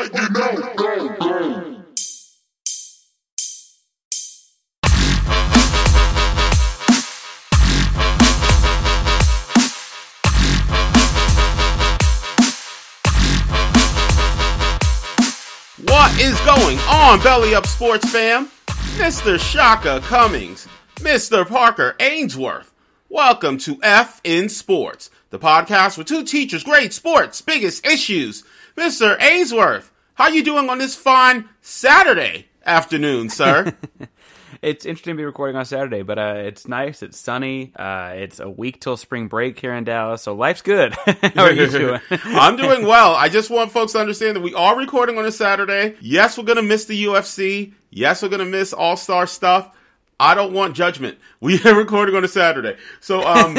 What you know, go, go. What is going on, Belly Up Sports fam? Mr. Shaka Cummings, Mr. Parker Ainsworth. Welcome to F in Sports, the podcast with two teachers, grade sports, biggest issues. Mr. Ainsworth, how you doing on this fine Saturday afternoon, sir? it's interesting to be recording on Saturday, but uh, it's nice. It's sunny. Uh, it's a week till spring break here in Dallas, so life's good. How are you doing? I'm doing well. I just want folks to understand that we are recording on a Saturday. Yes, we're gonna miss the UFC. Yes, we're gonna miss All Star stuff. I don't want judgment. We are recording on a Saturday, so um,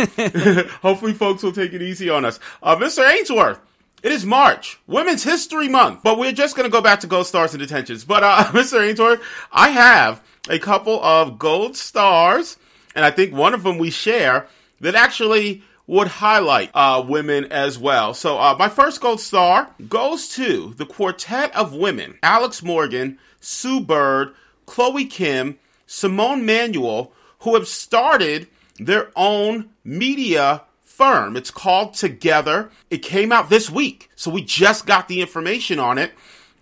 hopefully, folks will take it easy on us. Uh, Mr. Ainsworth. It is March, Women's History Month, but we're just going to go back to gold stars and detentions. But, uh, Mr. Ainsworth, I have a couple of gold stars, and I think one of them we share that actually would highlight uh, women as well. So, uh, my first gold star goes to the quartet of women Alex Morgan, Sue Bird, Chloe Kim, Simone Manuel, who have started their own media firm. It's called Together. It came out this week. So we just got the information on it.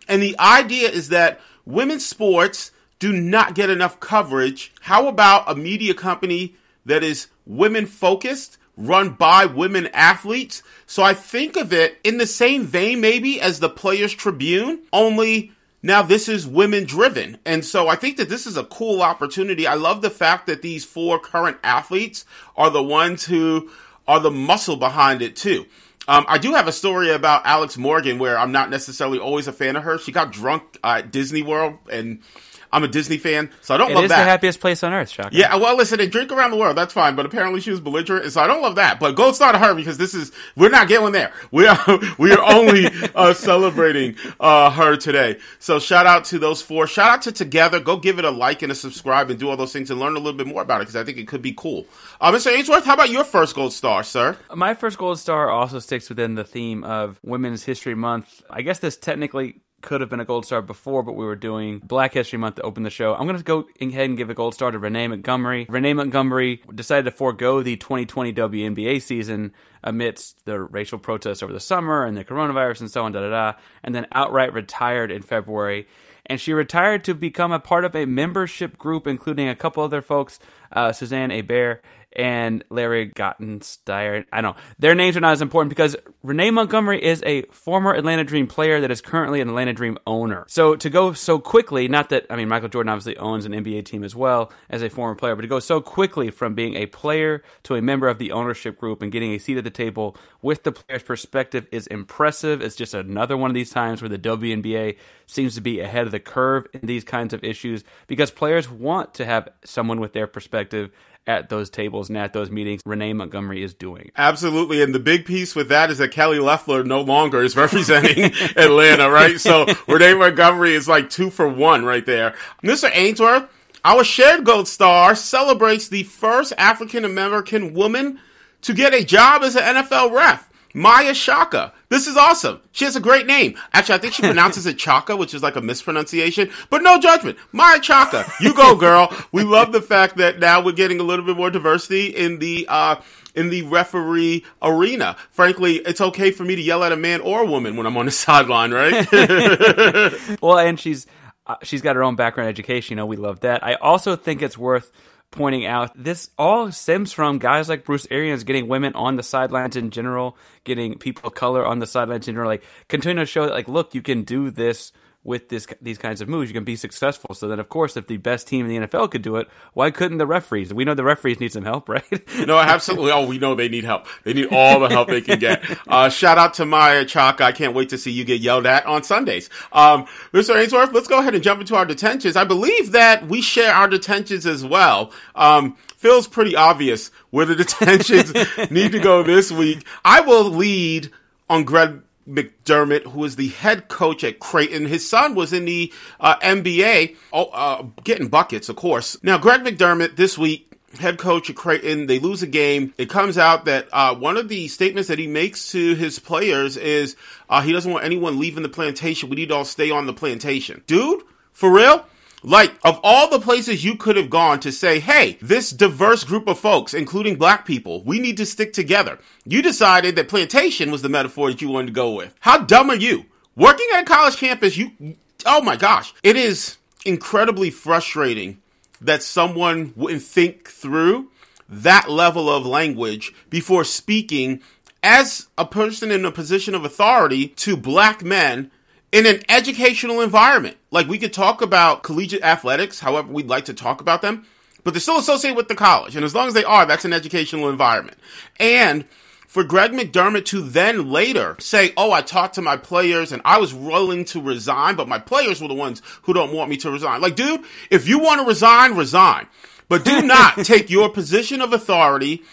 And the idea is that women's sports do not get enough coverage. How about a media company that is women focused, run by women athletes? So I think of it in the same vein maybe as the Players Tribune, only now this is women driven. And so I think that this is a cool opportunity. I love the fact that these four current athletes are the ones who are the muscle behind it too. Um, I do have a story about Alex Morgan where I'm not necessarily always a fan of her. She got drunk at Disney World and I'm a Disney fan, so I don't It love is that. the happiest place on earth, Shaka. Yeah, well, listen, they drink around the world. That's fine, but apparently she was belligerent, so I don't love that. But gold star to her because this is we're not getting there. We are we are only uh, celebrating uh, her today. So shout out to those four. Shout out to Together. Go give it a like and a subscribe and do all those things and learn a little bit more about it because I think it could be cool. Uh, Mr. Ainsworth, how about your first gold star, sir? My first gold star also sticks within the theme of Women's History Month. I guess this technically could have been a gold star before, but we were doing Black History Month to open the show. I'm going to go ahead and give a gold star to Renee Montgomery. Renee Montgomery decided to forego the 2020 WNBA season amidst the racial protests over the summer and the coronavirus and so on, da da da, and then outright retired in February. And she retired to become a part of a membership group, including a couple other folks, uh, Suzanne Abair and Larry Gottesdiener. I don't know. Their names are not as important because Renee Montgomery is a former Atlanta Dream player that is currently an Atlanta Dream owner. So to go so quickly, not that, I mean, Michael Jordan obviously owns an NBA team as well as a former player, but to go so quickly from being a player to a member of the ownership group and getting a seat at the table with the player's perspective is impressive. It's just another one of these times where the WNBA seems to be ahead of the curve in these kinds of issues because players want to have someone with their perspective at those tables and at those meetings Renee Montgomery is doing. Absolutely. And the big piece with that is that Kelly Loeffler no longer is representing Atlanta, right? So Renee Montgomery is like two for one right there. Mr. Ainsworth, our shared gold star celebrates the first African American woman to get a job as an NFL ref. Maya Shaka. This is awesome. She has a great name. Actually, I think she pronounces it Chaka, which is like a mispronunciation, but no judgment. Maia Chaka. You go, girl. We love the fact that now we're getting a little bit more diversity in the, uh, in the referee arena. Frankly, it's okay for me to yell at a man or a woman when I'm on the sideline, right? well, and she's uh, she's got her own background education. You know, we love that. I also think it's worth pointing out this all stems from guys like Bruce Arians getting women on the sidelines in general, getting people of color on the sidelines in general, like continue to show that like, look, you can do this with this these kinds of moves, you can be successful. So then, of course, if the best team in the NFL could do it, why couldn't the referees? We know the referees need some help, right? no, absolutely. Oh, we know they need help. They need all the help they can get. Uh, shout out to Maia Chaka. I can't wait to see you get yelled at on Sundays. Um, Mr. Ainsworth, let's go ahead and jump into our detentions. I believe that we share our detentions as well. Um, feels pretty obvious where the detentions need to go this week. I will lead on Greg McDermott, who is the head coach at Creighton. His son was in the uh, NBA, oh, uh, getting buckets, of course. Now, Greg McDermott this week, head coach at Creighton, they lose a game. It comes out that uh, one of the statements that he makes to his players is uh, he doesn't want anyone leaving the plantation. We need to all stay on the plantation. Dude, for real? Like, of all the places you could have gone to say, hey, this diverse group of folks, including black people, we need to stick together, you decided that plantation was the metaphor that you wanted to go with. How dumb are you? Working at a college campus, you, oh my gosh, it is incredibly frustrating that someone wouldn't think through that level of language before speaking as a person in a position of authority to black men in an educational environment. Like we could talk about collegiate athletics, however we'd like to talk about them, but they're still associated with the college. And as long as they are, that's an educational environment. And for Greg McDermott to then later say, Oh, I talked to my players and I was willing to resign, but my players were the ones who don't want me to resign. Like, dude, if you want to resign, resign. But do not take your position of authority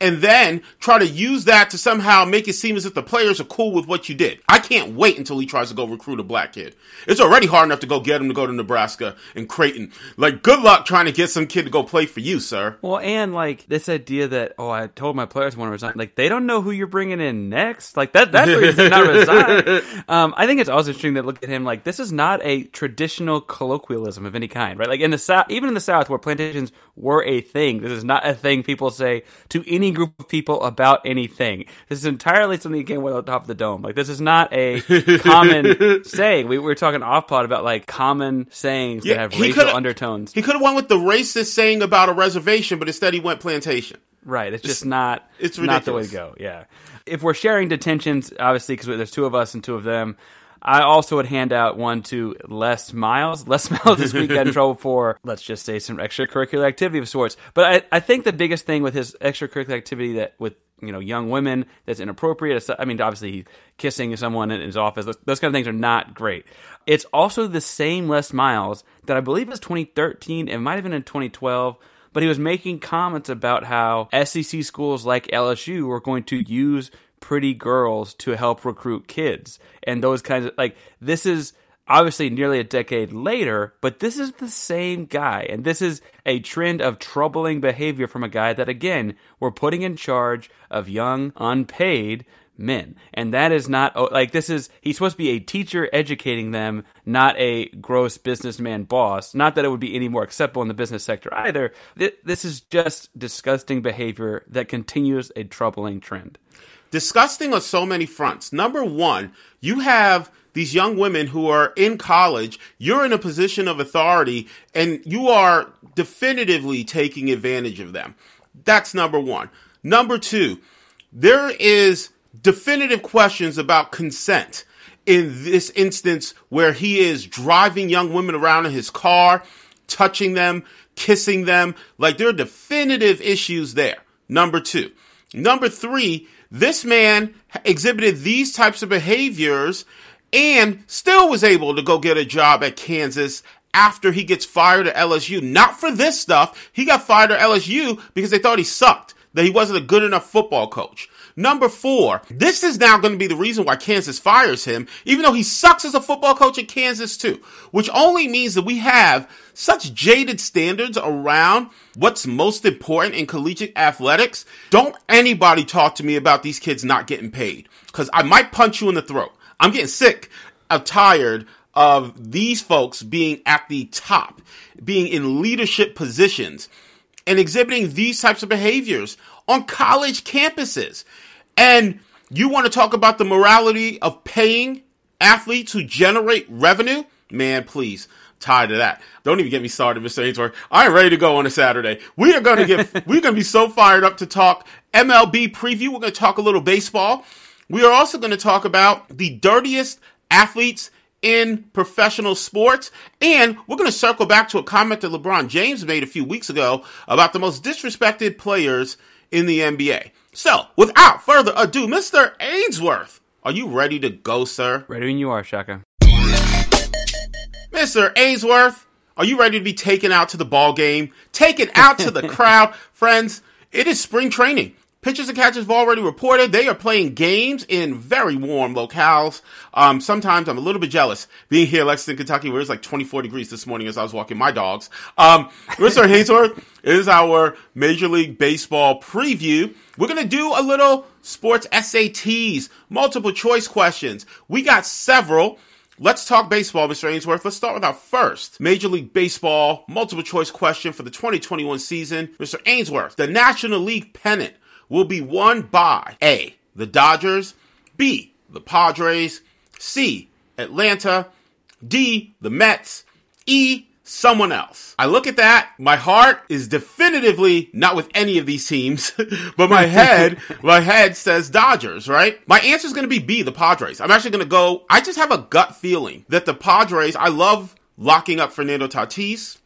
and then try to use that to somehow make it seem as if the players are cool with what you did. I can't wait until he tries to go recruit a black kid. It's already hard enough to go get him to go to Nebraska and Creighton. Like, good luck trying to get some kid to go play for you, sir. Well, and like this idea that oh, I told my players I want to resign. Like they don't know who you're bringing in next. Like that. That's not resign. Um, I think it's also interesting that look at him like this is not a traditional colloquialism of any kind, right? Like in the south, even in the south where plantations were a thing, this is not a thing people say to any group of people about anything. This is entirely something that came right on top of the dome. Like this is not a common saying. We were talking off pod about like common sayings that have racial undertones. He could have went with the racist saying about a reservation, but instead he went plantation. Right. It's, it's just not. It's not the way to go. Yeah. If we're sharing detentions, obviously, because there's two of us and two of them. I also would hand out one to Les Miles. Les Miles this week got in trouble for, let's just say, some extracurricular activity of sorts. But I, I think the biggest thing with his extracurricular activity that with you know young women that's inappropriate. I mean, obviously kissing someone in his office, those, those kind of things are not great. It's also the same Les Miles that I believe was 2013. It might have been in 2012 but he was making comments about how SEC schools like LSU were going to use pretty girls to help recruit kids and those kinds of like this is obviously nearly a decade later, but this is the same guy. And this is a trend of troubling behavior from a guy that, again, we're putting in charge of young, unpaid men. And that is not oh, like this is he's supposed to be a teacher educating them, not a gross businessman boss. Not that it would be any more acceptable in the business sector either. This is just disgusting behavior that continues a troubling trend. Disgusting on so many fronts. Number one, you have these young women who are in college, you're in a position of authority and you are definitively taking advantage of them. That's number one. Number two, there is definitive questions about consent in this instance where he is driving young women around in his car, touching them, kissing them. Like there are definitive issues there. Number two. Number three, this man exhibited these types of behaviors and still was able to go get a job at Kansas after he gets fired at LSU. Not for this stuff. He got fired at LSU because they thought he sucked, that he wasn't a good enough football coach. Number four, this is now going to be the reason why Kansas fires him, even though he sucks as a football coach at Kansas too, which only means that we have such jaded standards around what's most important in collegiate athletics. Don't anybody talk to me about these kids not getting paid because I might punch you in the throat. I'm getting sick, I'm tired of these folks being at the top, being in leadership positions and exhibiting these types of behaviors on college campuses. And you want to talk about the morality of paying athletes who generate revenue? Man, please. Tired of that. Don't even get me started, Mr. Ainsworth. I'm ready to go on a Saturday. We are going to get, we're going to be so fired up to talk MLB preview. We're going to talk a little baseball. We are also going to talk about the dirtiest athletes in professional sports. And we're going to circle back to a comment that LeBron James made a few weeks ago about the most disrespected players in the NBA. So, without further ado, Mr. Ainsworth, are you ready to go, sir? Ready when you are, Shaka. Mr. Ainsworth, are you ready to be taken out to the ball game? Taken out to the crowd? Friends, it is spring training. Pitchers and catchers have already reported they are playing games in very warm locales. Um, sometimes I'm a little bit jealous being here in Lexington, Kentucky, where it's like 24 degrees this morning as I was walking my dogs. Um, Mr. Ainsworth is our Major League Baseball preview. We're going to do a little sports SATs, multiple choice questions. We got several. Let's talk baseball, Mr. Ainsworth. Let's start with our first Major League Baseball multiple choice question for the 2021 season. Mr. Ainsworth, the National League pennant will be won by A. The Dodgers, B. The Padres, C. Atlanta, D. The Mets, E. Someone else. I look at that, my heart is definitively not with any of these teams, but my head, my head says Dodgers, right? My answer is going to be B, the Padres. I'm actually going to go, I just have a gut feeling that the Padres, I love locking up Fernando Tatis.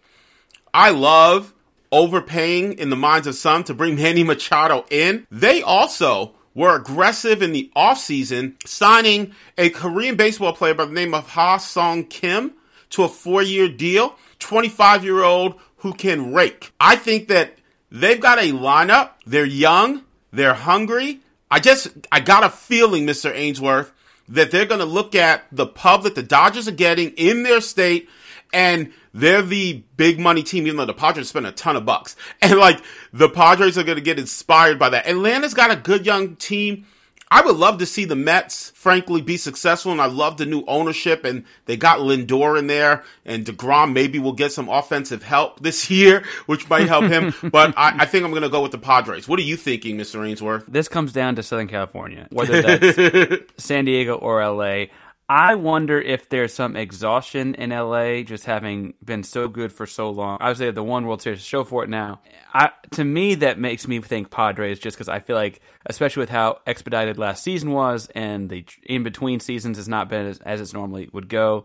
I love overpaying in the minds of some to bring Manny Machado in. They also were aggressive in the offseason, signing a Korean baseball player by the name of Ha-Seong Kim to a four year deal. 25 year old who can rake. I think that they've got a lineup. They're young. They're hungry. I just, I got a feeling, Mr. Ainsworth, that they're going to look at the pub that the Dodgers are getting in their state and they're the big money team, even though the Padres spend a ton of bucks. And like the Padres are going to get inspired by that. Atlanta's got a good young team. I would love to see the Mets, frankly, be successful, and I love the new ownership. And they got Lindor in there, and Degrom maybe will get some offensive help this year, which might help him. but I, I, think I'm going to go with the Padres. What are you thinking, Mr. Ainsworth? This comes down to Southern California, whether that's San Diego or LA. I wonder if there's some exhaustion in LA just having been so good for so long. I would say the one World Series show for it now. I, to me, that makes me think Padres just because I feel like, especially with how expedited last season was and the in between seasons has not been as, as it normally would go.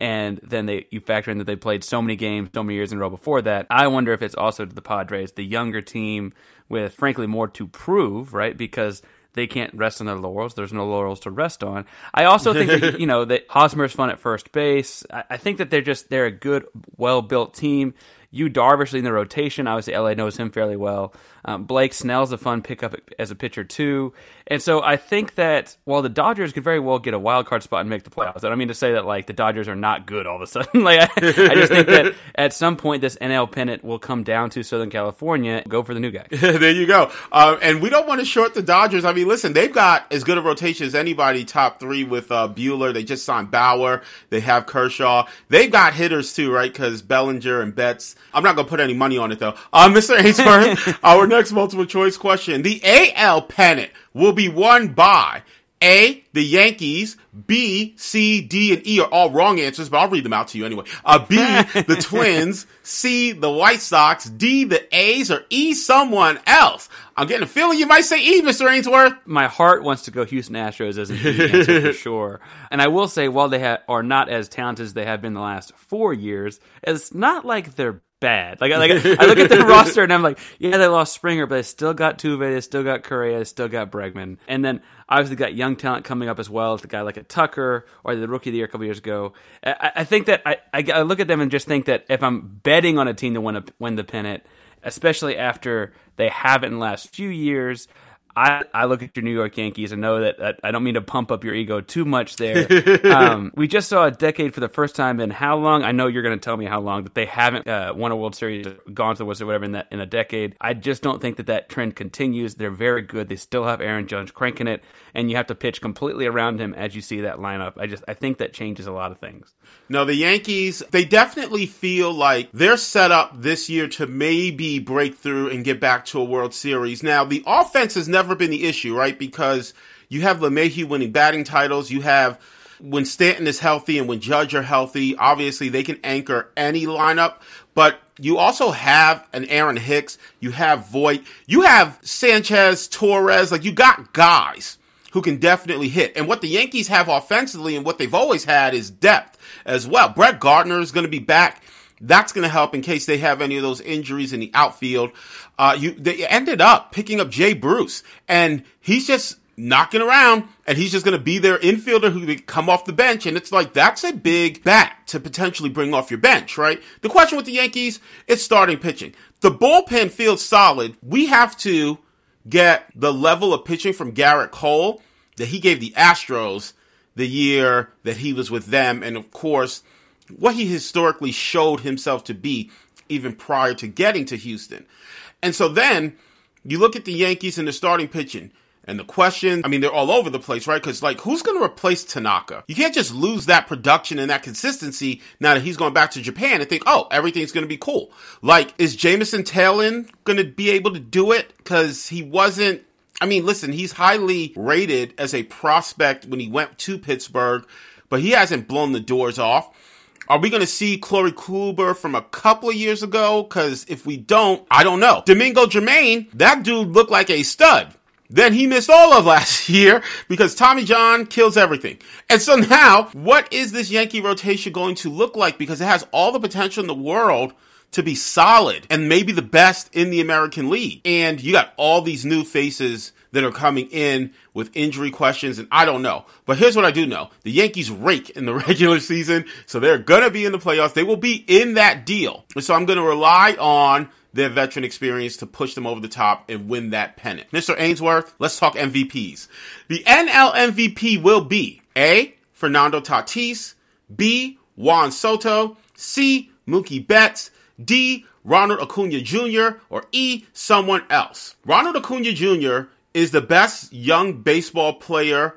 and then they you factor in that they played so many games so many years in a row before that. I wonder if it's also to the Padres, the younger team with frankly more to prove, right? Because they can't rest on their laurels. There's no laurels to rest on. I also think that you know that Hosmer's fun at first base. I, I think that they're just they're a good, well built team. Yu Darvish in the rotation. Obviously, LA knows him fairly well. Um, Blake Snell's a fun pickup as a pitcher too, and so I think that while the Dodgers could very well get a wild card spot and make the playoffs, I don't mean to say that like the Dodgers are not good all of a sudden. like I, I, just think that at some point this NL pennant will come down to Southern California. And go for the new guy. there you go. Uh, and we don't want to short the Dodgers. I mean, listen, they've got as good a rotation as anybody. Top three with uh, Buehler. They just signed Bauer. They have Kershaw. They've got hitters too, right? Because Bellinger and Betts. I'm not gonna put any money on it though. Uh, Mr. Ainsworth, our next multiple choice question. The AL pennant will be won by A, the Yankees, B, C, D, and E are all wrong answers, but I'll read them out to you anyway. Uh, B, the Twins, C, the White Sox, D, the A's, or E, someone else. I'm getting a feeling you might say E, Mr. Ainsworth. My heart wants to go Houston Astros as an E answer for sure. And I will say, while they ha- are not as talented as they have been the last four years, it's not like they're bad. Like, like I look at their roster and I'm like, yeah, they lost Springer, but they still got Tuve, they still got Correa, they still got Bregman, and then obviously got young talent coming up as well. The guy like a Tucker or the rookie of the year a couple years ago. I, I think that I, I, I look at them and just think that if I'm betting on a team to win a, win the pennant, especially after they haven't in the last few years. I, I look at your New York Yankees and know that, I don't mean to pump up your ego too much there. um, we just saw a decade for the first time in how long? I know you're going to tell me how long that they haven't uh, won a World Series, gone to the World Series, whatever in that in a decade. I just don't think that that trend continues. They're very good. They still have Aaron Judge cranking it, and you have to pitch completely around him as you see that lineup. I just I think that changes a lot of things. No, the Yankees, they definitely feel like they're set up this year to maybe break through and get back to a World Series. Now, the offense has never been the issue, right? Because you have LeMahieu winning batting titles. You have when Stanton is healthy and when Judge are healthy, obviously they can anchor any lineup. But you also have an Aaron Hicks. You have Voit. You have Sanchez, Torres. Like you got guys who can definitely hit. And what the Yankees have offensively and what they've always had is depth as well. Brett Gardner is going to be back. That's going to help in case they have any of those injuries in the outfield. Uh, you, they ended up picking up Jay Bruce and he's just knocking around and he's just going to be their infielder who can come off the bench. And it's like, that's a big bat to potentially bring off your bench, right? The question with the Yankees is starting pitching. The bullpen feels solid. We have to get the level of pitching from Gerrit Cole that he gave the Astros the year that he was with them. And of course, what he historically showed himself to be even prior to getting to Houston. And so then you look at the Yankees and the starting pitching. And the question, I mean, they're all over the place, right? Because, like, who's going to replace Tanaka? You can't just lose that production and that consistency now that he's going back to Japan and think, oh, everything's going to be cool. Like, is Jameson Taillon going to be able to do it? Because he wasn't, I mean, listen, he's highly rated as a prospect when he went to Pittsburgh, but he hasn't blown the doors off. Are we going to see Corey Kluber from a couple of years ago? Because if we don't, I don't know. Domingo Germán, that dude looked like a stud. Then he missed all of last year because Tommy John kills everything. And so now, what is this Yankee rotation going to look like? Because it has all the potential in the world to be solid and maybe the best in the American League. And you got all these new faces that are coming in with injury questions, and I don't know. But here's what I do know. The Yankees rake in the regular season, so they're gonna be in the playoffs. They will be in that deal. So I'm gonna rely on their veteran experience to push them over the top and win that pennant. Mr. Ainsworth, let's talk MVPs. The NL MVP will be A. Fernando Tatis, B. Juan Soto, C. Mookie Betts, D. Ronald Acuna Jr., or E. Someone else. Ronald Acuna Jr. is the best young baseball player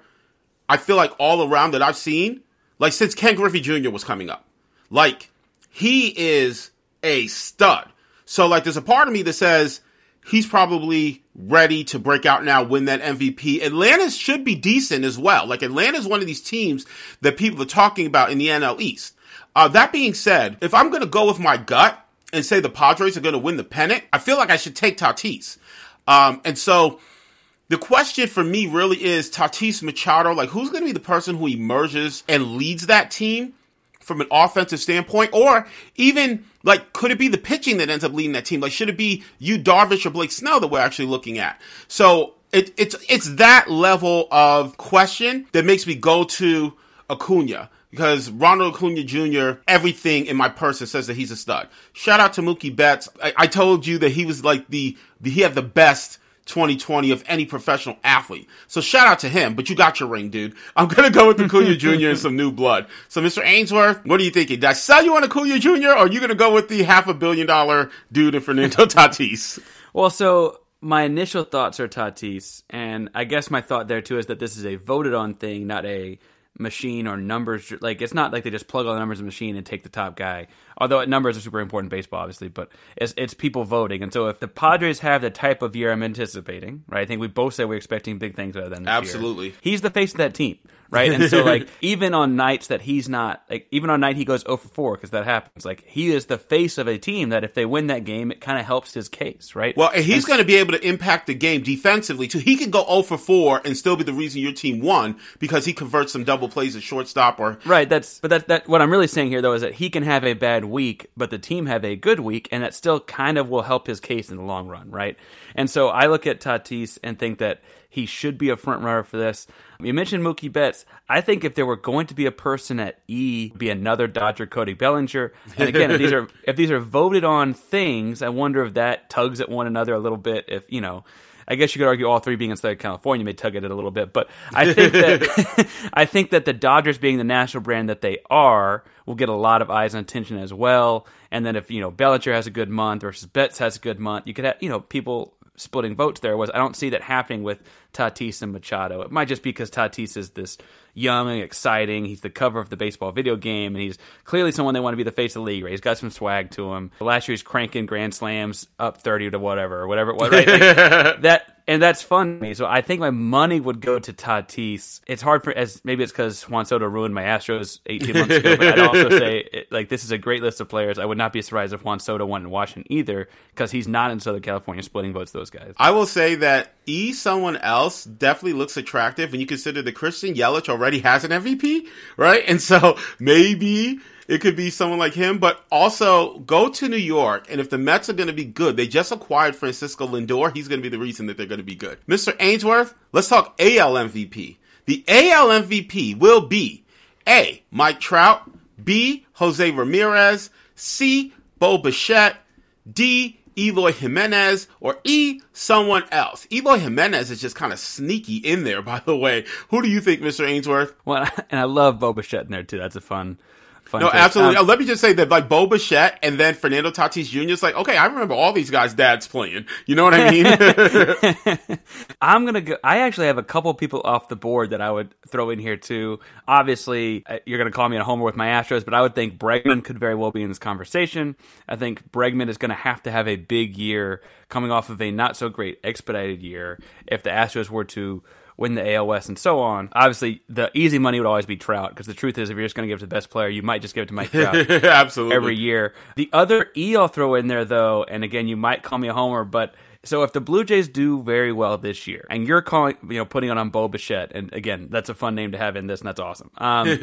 I feel like all around that I've seen, like since Ken Griffey Jr. was coming up. Like, he is a stud. So like there's a part of me that says he's probably ready to break out now, win that MVP. Atlanta should be decent as well. Like Atlanta's one of these teams that people are talking about in the NL East. Uh, that being said, if I'm going to go with my gut and say the Padres are going to win the pennant, I feel like I should take Tatis. Um, and so the question for me really is Tatis Machado, like who's going to be the person who emerges and leads that team from an offensive standpoint? Or even like, could it be the pitching that ends up leading that team? Like, should it be Yu, Darvish, or Blake Snell that we're actually looking at? So it, it's it's that level of question that makes me go to Acuna because Ronald Acuna Jr. Everything in my person says that he's a stud. Shout out to Mookie Betts. I, I told you that he was like the, the he had the best 2020 of any professional athlete. So shout out to him, but you got your ring, dude. I'm gonna go with Acuna Jr. and some new blood. So Mr. Ainsworth, what are you thinking? Did I sell you on Acuna Jr. or are you gonna go with the half a billion dollar dude in Fernando Tatis? Well, so my initial thoughts are Tatis, and I guess my thought there too is that this is a voted on thing, not a machine or numbers. Like it's not like they just plug all the numbers in the machine and take the top guy. Although numbers are super important in baseball, obviously, but it's it's people voting. And so if the Padres have the type of year I'm anticipating, right? I think we both said we're expecting big things out of them. Absolutely, year. he's the face of that team right? And so like even on nights that he's not like even on night he goes 0 for 4 because that happens. Like he is the face of a team that if they win that game, it kind of helps his case, right? Well, and he's going to be able to impact the game defensively too. He can go 0 for 4 and still be the reason your team won because he converts some double plays at shortstop or right. That's but that that what I'm really saying here though is that he can have a bad week, but the team have a good week, and that still kind of will help his case in the long run, right? And so I look at Tatis and think that he should be a front runner for this. You mentioned Mookie Betts. I think if there were going to be a person at E, be another Dodger, Cody Bellinger. And again, if these are if these are voted on things, I wonder if that tugs at one another a little bit. If you know. I guess you could argue all three being in Southern California may tug at it a little bit, but I think that I think that the Dodgers being the national brand that they are will get a lot of eyes and attention as well. And then if you know Bellinger has a good month versus Betts has a good month, you could have you know people splitting votes there was I don't see that happening with Tatis and Machado. It might just be because Tatis is this young and exciting. He's the cover of the baseball video game, and he's clearly someone they want to be the face of the league. Right? He's got some swag to him. Last year he's cranking grand slams up thirty to whatever, or whatever it was. Right? Like, that and that's fun to me. So I think my money would go to Tatis. It's hard for as maybe it's because Juan Soto ruined my Astros 18 months ago, but I'd also say it, like this is a great list of players. I would not be surprised if Juan Soto won in Washington either because he's not in Southern California splitting votes. Those guys. I will say that E someone else definitely looks attractive when you consider that Christian Yelich already has an MVP, right? And so maybe it could be someone like him, but also go to New York. And if the Mets are going to be good, they just acquired Francisco Lindor. He's going to be the reason that they're going to be good. Mr. Ainsworth, let's talk AL MVP. The AL MVP will be A. Mike Trout, B. Jose Ramirez, C. Bo Bichette, D. Eloy Jimenez or E, someone else. Eloy Jimenez is just kind of sneaky in there, by the way. Who do you think, Mr. Ainsworth? Well, and I love Bo Bichette in there too. That's a fun, fun. No, absolutely. Um, Let me just say that like Bo Bichette and then Fernando Tatis Jr. is like, okay, I remember all these guys' dads playing. You know what I mean? I'm gonna go. I actually have a couple people off the board that I would throw in here too. Obviously, uh, you're gonna call me a homer with my Astros, but I would think Bregman could very well be in this conversation. I think Bregman is gonna have to have a big year coming off of a not so great expedited year if the Astros were to win the AL West and so on. Obviously, the easy money would always be Trout because the truth is, if you're just going to give it to the best player, you might just give it to Mike Trout. Absolutely. Every year. The other E I'll throw in there, though, and again, you might call me a homer, but so if the Blue Jays do very well this year, and you're calling, you know, putting it on Bo Bichette, and again, that's a fun name to have in this, and that's awesome. Um,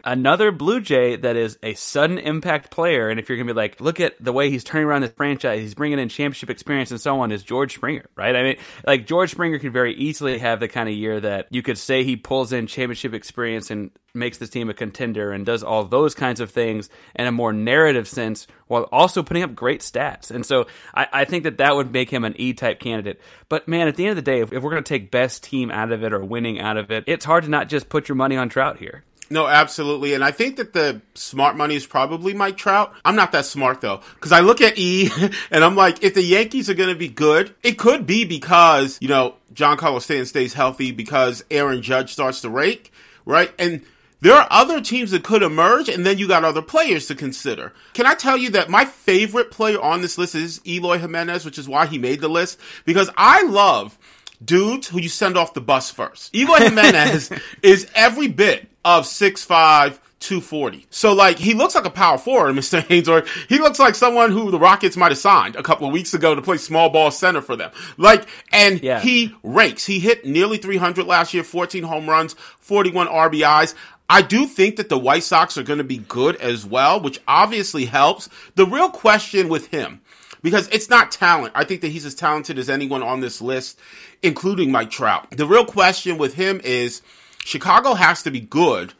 another Blue Jay that is a sudden impact player, and if you're gonna be like, look at the way he's turning around this franchise, he's bringing in championship experience and so on, is George Springer, right? I mean, like George Springer could very easily have the kind of year that you could say he pulls in championship experience and makes this team a contender and does all those kinds of things in a more narrative sense while also putting up great stats. And so I, I think that that would make him an E type candidate. But man, at the end of the day, if, if we're going to take best team out of it or winning out of it, it's hard to not just put your money on Trout here. No, absolutely. And I think that the smart money is probably Mike Trout. I'm not that smart though. Cause I look at E and I'm like, if the Yankees are going to be good, it could be because, you know, Giancarlo Stanton stays healthy because Aaron Judge starts to rake, right? And there are other teams that could emerge, and then you got other players to consider. Can I tell you that my favorite player on this list is Eloy Jimenez, which is why he made the list? Because I love dudes who you send off the bus first. Eloy Jimenez is every bit of six five. 240. So like he looks like a power forward, Mr. Ainsworth. He looks like someone who the Rockets might have signed a couple of weeks ago to play small ball center for them. Like, and Yeah. he ranks. He hit nearly 300 last year, 14 home runs, 41 RBIs. I do think that the White Sox are going to be good as well, which obviously helps. The real question with him, because it's not talent. I think that he's as talented as anyone on this list, including Mike Trout. The real question with him is Chicago has to be good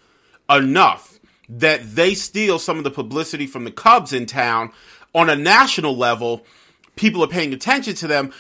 enough that they steal some of the publicity from the Cubs in town on a national level. People are paying attention to them.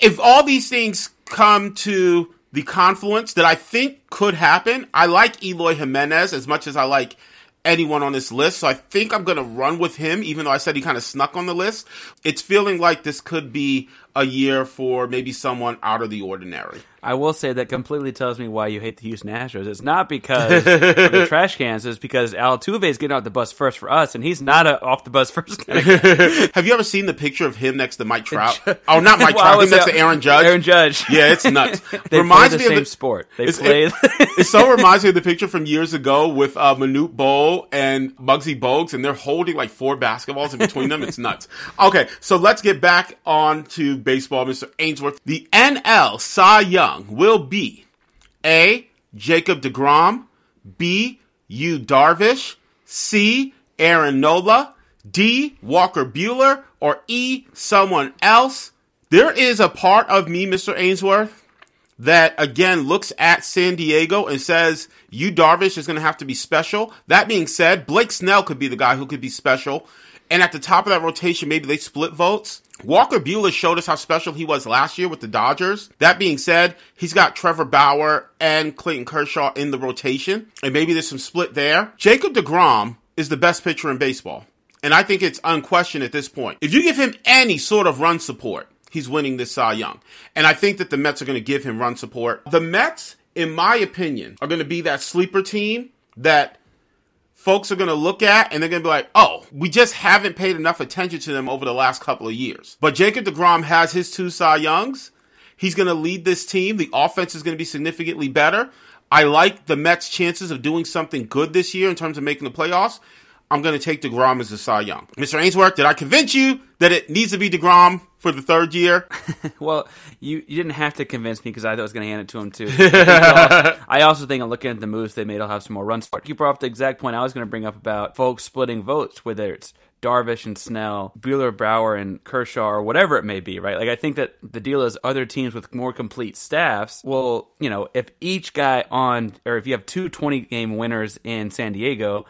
If all these things come to the confluence that I think could happen, I like Eloy Jimenez as much as I like anyone on this list. So I think I'm going to run with him, even though I said he kind of snuck on the list. It's feeling like this could be a year for maybe someone out of the ordinary. I will say that completely tells me why you hate the Houston Astros. It's not because of the trash cans. It's because Altuve is getting off the bus first for us, and he's not a off the bus first guy. Have you ever seen the picture of him next to Mike Trout? Oh, not Mike well, Trout. Him next to Aaron Judge. Aaron Judge. Yeah, it's nuts. they reminds play the me same of the, sport. They play. It, it so reminds me of the picture from years ago with uh, Manute Bol and Muggsy Bogues, and they're holding like four basketballs in between them. It's nuts. Okay, so let's get back on to baseball, Mr. Ainsworth. The NL Cy Young will be a. Jacob DeGrom. B. Yu Darvish. C. Aaron Nola. D. Walker Buehler, Or E. Someone else. There is a part of me, Mr. Ainsworth, that again looks at San Diego and says, Yu Darvish is going to have to be special. That being said, Blake Snell could be the guy who could be special. And at the top of that rotation, maybe they split votes. Walker Buehler showed us how special he was last year with the Dodgers. That being said, he's got Trevor Bauer and Clayton Kershaw in the rotation, and maybe there's some split there. Jacob DeGrom is the best pitcher in baseball, and I think it's unquestioned at this point. If you give him any sort of run support, he's winning this Cy Young. And I think that the Mets are going to give him run support. The Mets, in my opinion, are going to be that sleeper team that folks are going to look at and they're going to be like, oh, we just haven't paid enough attention to them over the last couple of years. But Jacob DeGrom has his two Cy Youngs. He's going to lead this team. The offense is going to be significantly better. I like the Mets' chances of doing something good this year in terms of making the playoffs. I'm going to take DeGrom as a Cy Young. Mr. Ainsworth, did I convince you that it needs to be DeGrom for the third year? well, you, you didn't have to convince me because I thought I was going to hand it to him too. I, uh, I also think I'm looking at the moves they made, I'll have some more runs. You brought up the exact point I was going to bring up about folks splitting votes, whether it's Darvish and Snell, Buehler, Bauer, and Kershaw, or whatever it may be, right? Like, I think that the deal is other teams with more complete staffs will, you know, if each guy on, or if you have two 20 game winners in San Diego,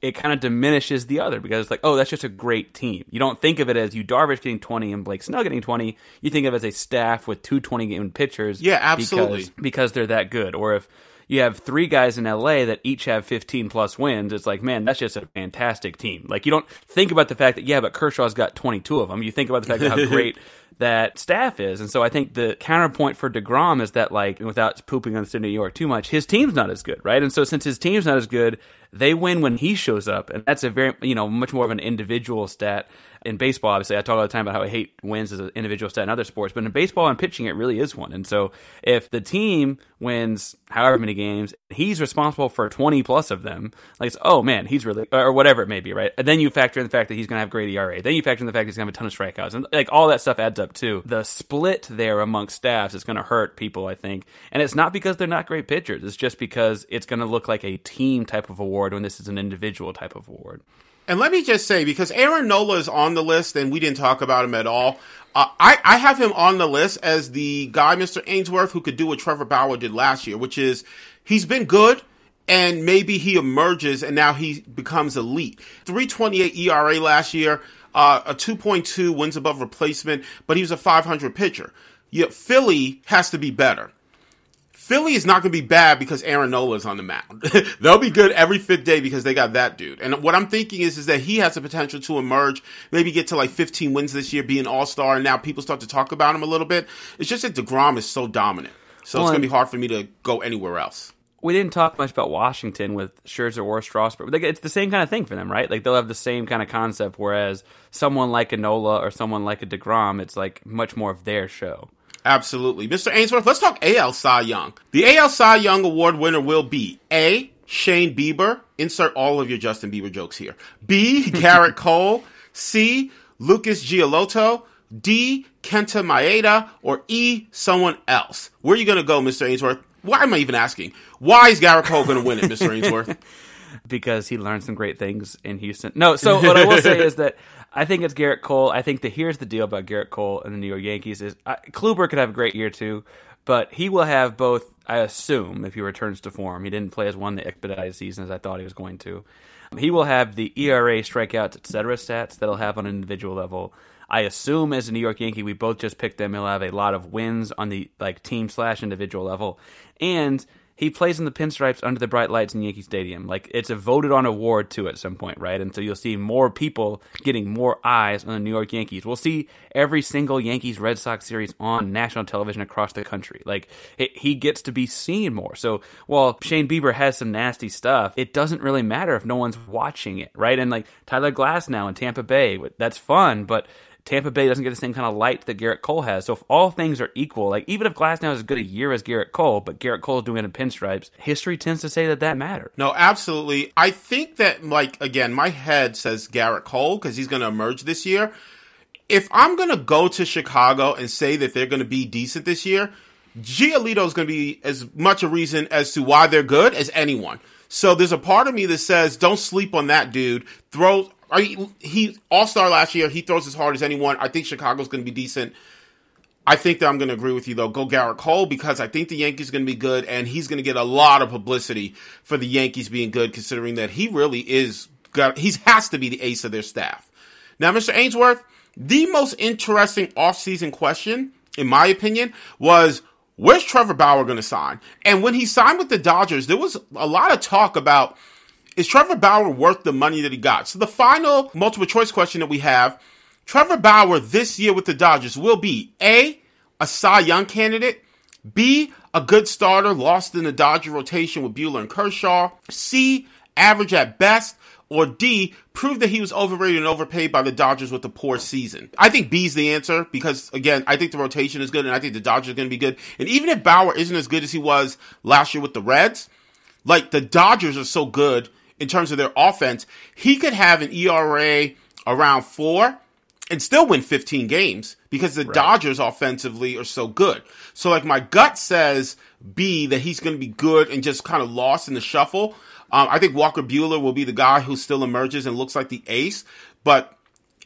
it kind of diminishes the other because it's like, oh, that's just a great team. You don't think of it as Yu Darvish getting 20 and Blake Snell getting 20. You think of it as a staff with two 20 game pitchers. Yeah, absolutely. Because, because they're that good. Or if you have three guys in LA that each have 15 plus wins, it's like, man, that's just a fantastic team. Like, you don't think about the fact that, yeah, but Kershaw's got 22 of them. You think about the fact that how great that staff is. And so I think the counterpoint for DeGrom is that, like, without pooping on the city of New York too much, his team's not as good, right? And so since his team's not as good, they win when he shows up. And that's a very, you know, much more of an individual stat in baseball, obviously, I talk all the time about how I hate wins as an individual stat in other sports, but in baseball and pitching, it really is one. And so if the team wins however many games, he's responsible for 20 plus of them, like it's, oh man, he's really, or whatever it may be, right? And then you factor in the fact that he's going to have great ERA. Then you factor in the fact he's going to have a ton of strikeouts. And like all that stuff adds up too. The split there amongst staffs is going to hurt people, I think. And it's not because they're not great pitchers, it's just because it's going to look like a team type of award when this is an individual type of award. And let me just say, because Aaron Nola is on the list and we didn't talk about him at all, uh, I, I have him on the list as the guy, Mr. Ainsworth, who could do what Trevor Bauer did last year, which is he's been good and maybe he emerges and now he becomes elite. 328 ERA last year, uh, a 2.2 wins above replacement, but he was a 500 pitcher. Yet Philly has to be better. Philly is not going to be bad because Aaron Nola is on the mound. They'll be good every fifth day because they got that dude. And what I'm thinking is, is that he has the potential to emerge, maybe get to like 15 wins this year, be an all star, and now people start to talk about him a little bit. It's just that DeGrom is so dominant. So well, it's going to be hard for me to go anywhere else. We didn't talk much about Washington with Scherzer or Strasburg, but it's the same kind of thing for them, right? Like they'll have the same kind of concept, whereas someone like Nola or someone like a DeGrom, it's like much more of their show. Absolutely. Mr. Ainsworth, let's talk AL Cy Young. The AL Cy Young Award winner will be A. Shane Bieber. Insert all of your Justin Bieber jokes here. B. Gerrit Cole. C. Lucas Giolito. D. Kenta Maeda. Or E. Someone else. Where are you going to go, Mr. Ainsworth? why am I even asking? Why is Gerrit Cole going to win it, Mr. Ainsworth? because he learned some great things in Houston. No, so what I will say is that I think it's Gerrit Cole. I think that here's the deal about Gerrit Cole and the New York Yankees is uh, Kluber could have a great year too, but he will have both. I assume if he returns to form, he didn't play as one the expedited season as I thought he was going to. He will have the ERA, strikeouts, etc. stats that he'll have on an individual level. I assume as a New York Yankee, we both just picked them. He'll have a lot of wins on the like team slash individual level, and he plays in the pinstripes under the bright lights in Yankee Stadium. Like it's a voted on award too at some point, right? And so you'll see more people getting more eyes on the New York Yankees. We'll see every single Yankees Red Sox series on national television across the country. Like it, he gets to be seen more. So while Shane Bieber has some nasty stuff, it doesn't really matter if no one's watching it, right? And like Tyler Glasnow in Tampa Bay, that's fun, but Tampa Bay doesn't get the same kind of light that Gerrit Cole has. So if all things are equal, like even if Glasnow is as good a year as Gerrit Cole, but Gerrit Cole is doing it in pinstripes, history tends to say that that matters. No, absolutely. I think that, like, again, my head says Gerrit Cole because he's going to emerge this year. If I'm going to go to Chicago and say that they're going to be decent this year, Giolito is going to be as much a reason as to why they're good as anyone. So there's a part of me that says, don't sleep on that dude. Throw I, he All Star last year. He throws as hard as anyone. I think Chicago's going to be decent. I think that I'm going to agree with you though. Go Gerrit Cole because I think the Yankees are going to be good, and he's going to get a lot of publicity for the Yankees being good, considering that he really is. He has to be the ace of their staff. Now, Mr. Ainsworth, the most interesting offseason question, in my opinion, was where's Trevor Bauer going to sign? And when he signed with the Dodgers, there was a lot of talk about is Trevor Bauer worth the money that he got? So the final multiple choice question that we have, Trevor Bauer this year with the Dodgers will be A, a Cy Young candidate, B, a good starter lost in the Dodger rotation with Buehler and Kershaw, C, average at best, or D, prove that he was overrated and overpaid by the Dodgers with a poor season? I think B's the answer because, again, I think the rotation is good and I think the Dodgers are going to be good. And even if Bauer isn't as good as he was last year with the Reds, like the Dodgers are so good in terms of their offense, he could have an ERA around four and still win 15 games because the right. Dodgers offensively are so good. So like my gut says B that he's going to be good and just kind of lost in the shuffle. Um, I think Walker Buehler will be the guy who still emerges and looks like the ace. But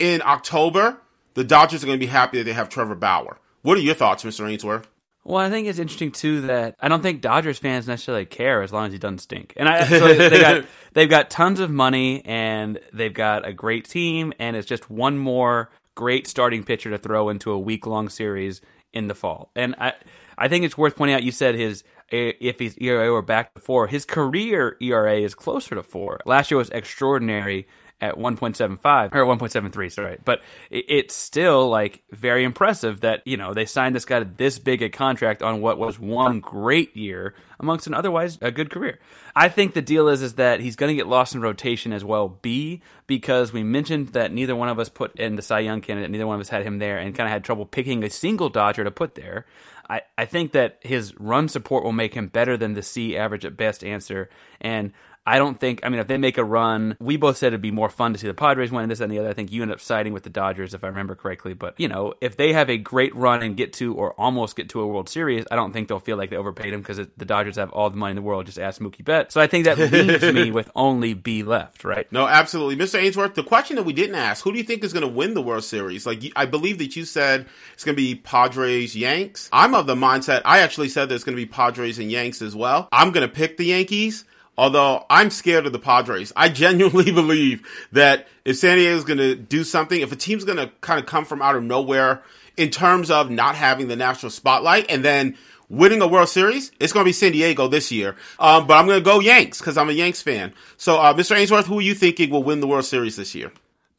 in October, the Dodgers are going to be happy that they have Trevor Bauer. What are your thoughts, Mr. Ainsworth? Well, I think it's interesting too that I don't think Dodgers fans necessarily care as long as he doesn't stink. And I, so they got they've got tons of money and they've got a great team, and it's just one more great starting pitcher to throw into a week long series in the fall. And I I think it's worth pointing out. You said his eh, if his ERA were back to four, his career ERA is closer to four. Last year was extraordinary at 1.75 or 1.73 sorry but it's still like very impressive that you know they signed this guy to this big a contract on what was one great year amongst an otherwise a good career i think the deal is is that he's going to get lost in rotation as well b because we mentioned that neither one of us put in the cy young candidate neither one of us had him there and kind of had trouble picking a single dodger to put there I, I think that his run support will make him better than the C average at best answer. And I don't think. I mean, if they make a run, we both said it'd be more fun to see the Padres win this and the other. I think you end up siding with the Dodgers, if I remember correctly. But you know, if they have a great run and get to or almost get to a World Series, I don't think they'll feel like they overpaid him because the Dodgers have all the money in the world. Just ask Mookie Betts. So I think that leaves me with only B left. Right? No, absolutely, Mr. Ainsworth. The question that we didn't ask: Who do you think is going to win the World Series? Like, I believe that you said it's going to be Padres Yanks. I'm of the mindset. I actually said there's going to be Padres and Yanks as well. I'm going to pick the Yankees. Although I'm scared of the Padres. I genuinely believe that if San Diego's going to do something, if a team's going to kind of come from out of nowhere in terms of not having the national spotlight and then winning a World Series, it's going to be San Diego this year. Um, but I'm going to go Yanks because I'm a Yanks fan. So, uh, Mr. Ainsworth, who are you thinking will win the World Series this year?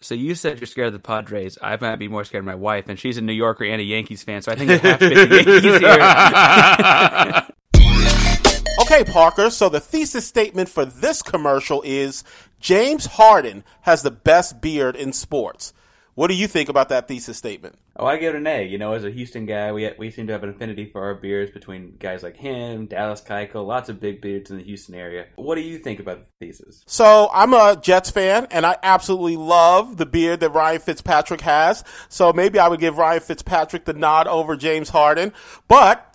So you said you're scared of the Padres. I might be more scared of my wife, and she's a New Yorker and a Yankees fan. So I think I have to pick the Yankees here. Okay, Parker, so the thesis statement for this commercial is James Harden has the best beard in sports. What do you think about that thesis statement? Oh, I give it an A. You know, as a Houston guy, we we seem to have an affinity for our beards between guys like him, Dallas Keuchel, lots of big beards in the Houston area. What do you think about the thesis? So I'm a Jets fan, and I absolutely love the beard that Ryan Fitzpatrick has. So maybe I would give Ryan Fitzpatrick the nod over James Harden, but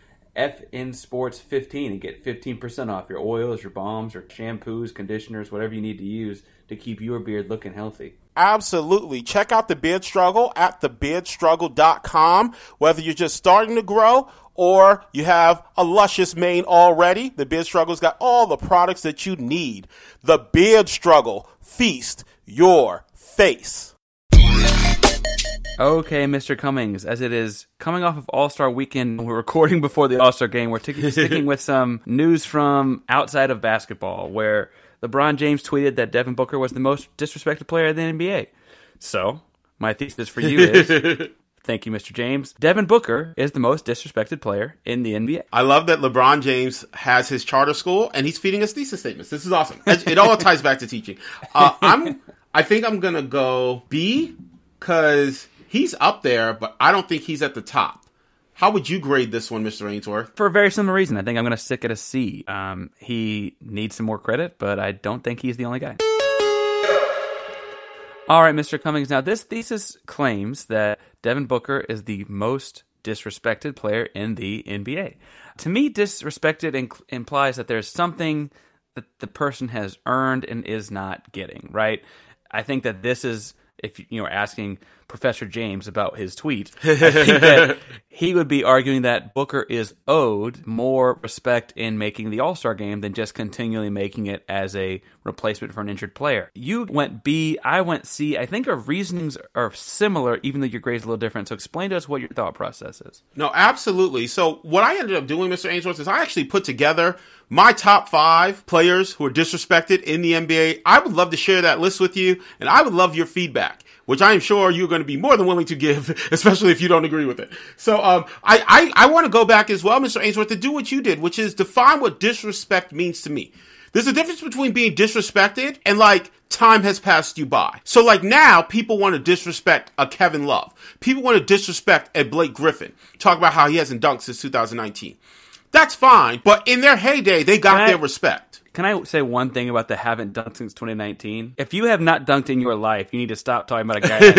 FN Sports 15 and get 15% off your oils, your balms, your shampoos, conditioners, whatever you need to use to keep your beard looking healthy. Absolutely. Check out the Beard Struggle at thebeardstruggle.com. Whether you're just starting to grow or you have a luscious mane already, the Beard Struggle's got all the products that you need. The Beard Struggle. Feast your face. Okay, Mr. Cummings, as it is coming off of All Star Weekend, we're recording before the All Star game. We're t- sticking with some news from outside of basketball, where LeBron James tweeted that Devin Booker was the most disrespected player in the NBA. So, my thesis for you is Thank you, Mr. James. Devin Booker is the most disrespected player in the NBA. I love that LeBron James has his charter school and he's feeding us thesis statements. This is awesome. It all ties back to teaching. Uh, I'm, I think I'm gonna go B because he's up there, but I don't think he's at the top. How would you grade this one, Mr. Ainsworth? For a very similar reason, I think I'm going to stick at a C. Um, he needs some more credit, but I don't think he's the only guy. All right, Mr. Cummings. Now, this thesis claims that Devin Booker is the most disrespected player in the NBA. To me, disrespected inc- implies that there's something that the person has earned and is not getting, right? I think that this is if you know asking Professor James about his tweet, I think that he would be arguing that Booker is owed more respect in making the All Star game than just continually making it as a replacement for an injured player. You went B, I went C. I think our reasonings are similar, even though your grade's a little different. So explain to us what your thought process is. No, absolutely. So what I ended up doing, Mr. Ainsworth, is I actually put together my top five players who are disrespected in the NBA. I would love to share that list with you, and I would love your feedback which I am sure you're going to be more than willing to give, especially if you don't agree with it. So, um, I, I, I want to go back as well, Mr. Ainsworth, to do what you did, which is define what disrespect means to me. There's a difference between being disrespected and like time has passed you by. So like now people want to disrespect a Kevin Love. People want to disrespect a Blake Griffin. Talk about how he hasn't dunked since 2019. That's fine, but in their heyday, they got their respect. Can I say one thing about the haven't dunked since 2019? If you have not dunked in your life, you need to stop talking about a guy.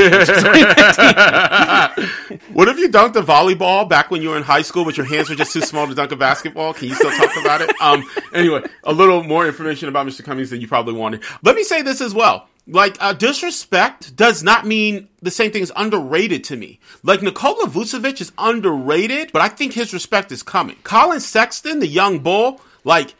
what if you dunked a volleyball back when you were in high school, but your hands were just too small to dunk a basketball? Can you still talk about it? Um, anyway, a little more information about Mr. Cummings than you probably wanted. Let me say this as well. Like, uh, disrespect does not mean the same thing as underrated to me. Like, Nikola Vucevic is underrated, but I think his respect is coming. Collin Sexton, the young bull, like,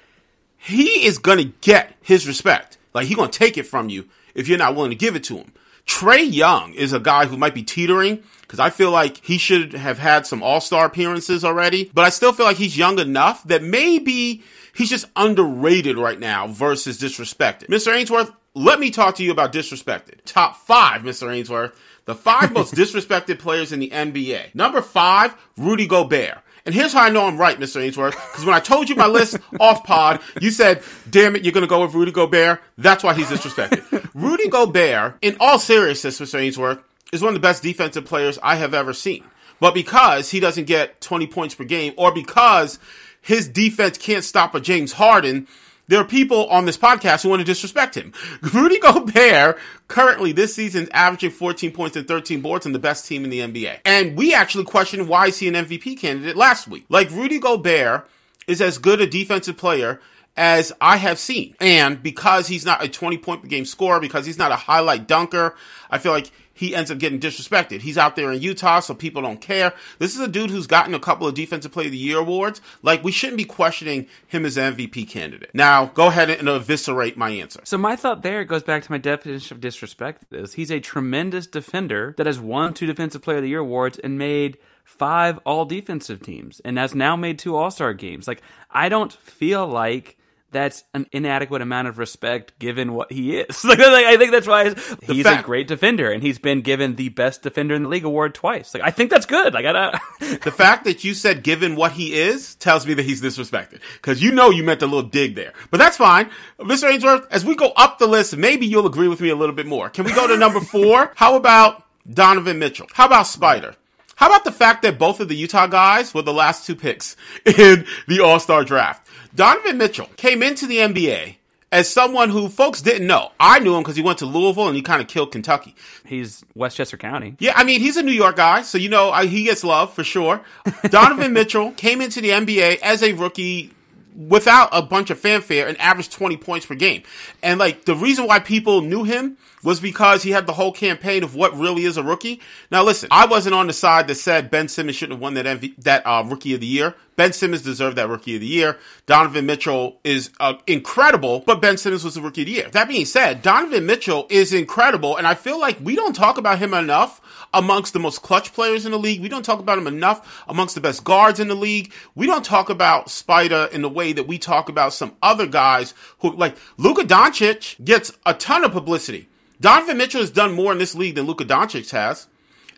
he is gonna get his respect. Like he gonna take it from you if you're not willing to give it to him. Trae Young is a guy who might be teetering because I feel like he should have had some All Star appearances already, but I still feel like he's young enough that maybe he's just underrated right now versus disrespected. Mr. Ainsworth, let me talk to you about disrespected. Top five, Mr. Ainsworth. The five most disrespected players in the NBA. Number five, Rudy Gobert. And here's how I know I'm right, Mr. Ainsworth, because when I told you my list off pod, you said, damn it, you're going to go with Rudy Gobert. That's why he's disrespected. Rudy Gobert, in all seriousness, Mr. Ainsworth, is one of the best defensive players I have ever seen. But because he doesn't get 20 points per game, or because his defense can't stop a James Harden, there are people on this podcast who want to disrespect him. Rudy Gobert, currently this season, averaging 14 points and 13 boards and the best team in the NBA. And we actually questioned why is he an MVP candidate last week. Like Rudy Gobert is as good a defensive player as I have seen. And because he's not a 20 point game scorer, because he's not a highlight dunker, I feel like he ends up getting disrespected. He's out there in Utah, so people don't care. This is a dude who's gotten a couple of Defensive Player of the Year awards. Like, we shouldn't be questioning him as an MVP candidate. Now, go ahead and eviscerate my answer. So, my thought there goes back to my definition of disrespect is he's a tremendous defender that has won two Defensive Player of the Year awards and made five all defensive teams and has now made two all star games. Like, I don't feel like that's an inadequate amount of respect given what he is. like, I think that's why he's fact, a great defender, and he's been given the best defender in the league award twice. Like, I think that's good. Like, I the fact that you said given what he is tells me that he's disrespected because you know you meant a little dig there, but that's fine, Mr. Ainsworth. As we go up the list, maybe you'll agree with me a little bit more. Can we go to number four? How about Donovan Mitchell? How about Spider? How about the fact that both of the Utah guys were the last two picks in the All Star draft? Donovan Mitchell came into the NBA as someone who folks didn't know. I knew him because he went to Louisville and he kind of killed Kentucky. He's Westchester County. Yeah, I mean, he's a New York guy, so you know I, he gets love for sure. Donovan Mitchell came into the NBA as a rookie without a bunch of fanfare and averaged 20 points per game. And like the reason why people knew him was because he had the whole campaign of what really is a rookie. Now listen, I wasn't on the side that said Ben Simmons shouldn't have won that MV- that uh, rookie of the year. Ben Simmons deserved that rookie of the year. Donovan Mitchell is uh, incredible, but Ben Simmons was the rookie of the year. That being said, Donovan Mitchell is incredible, and I feel like we don't talk about him enough amongst the most clutch players in the league. We don't talk about him enough amongst the best guards in the league. We don't talk about Spider in the way that we talk about some other guys who, like Luka Doncic, gets a ton of publicity. Donovan Mitchell has done more in this league than Luka Doncic has.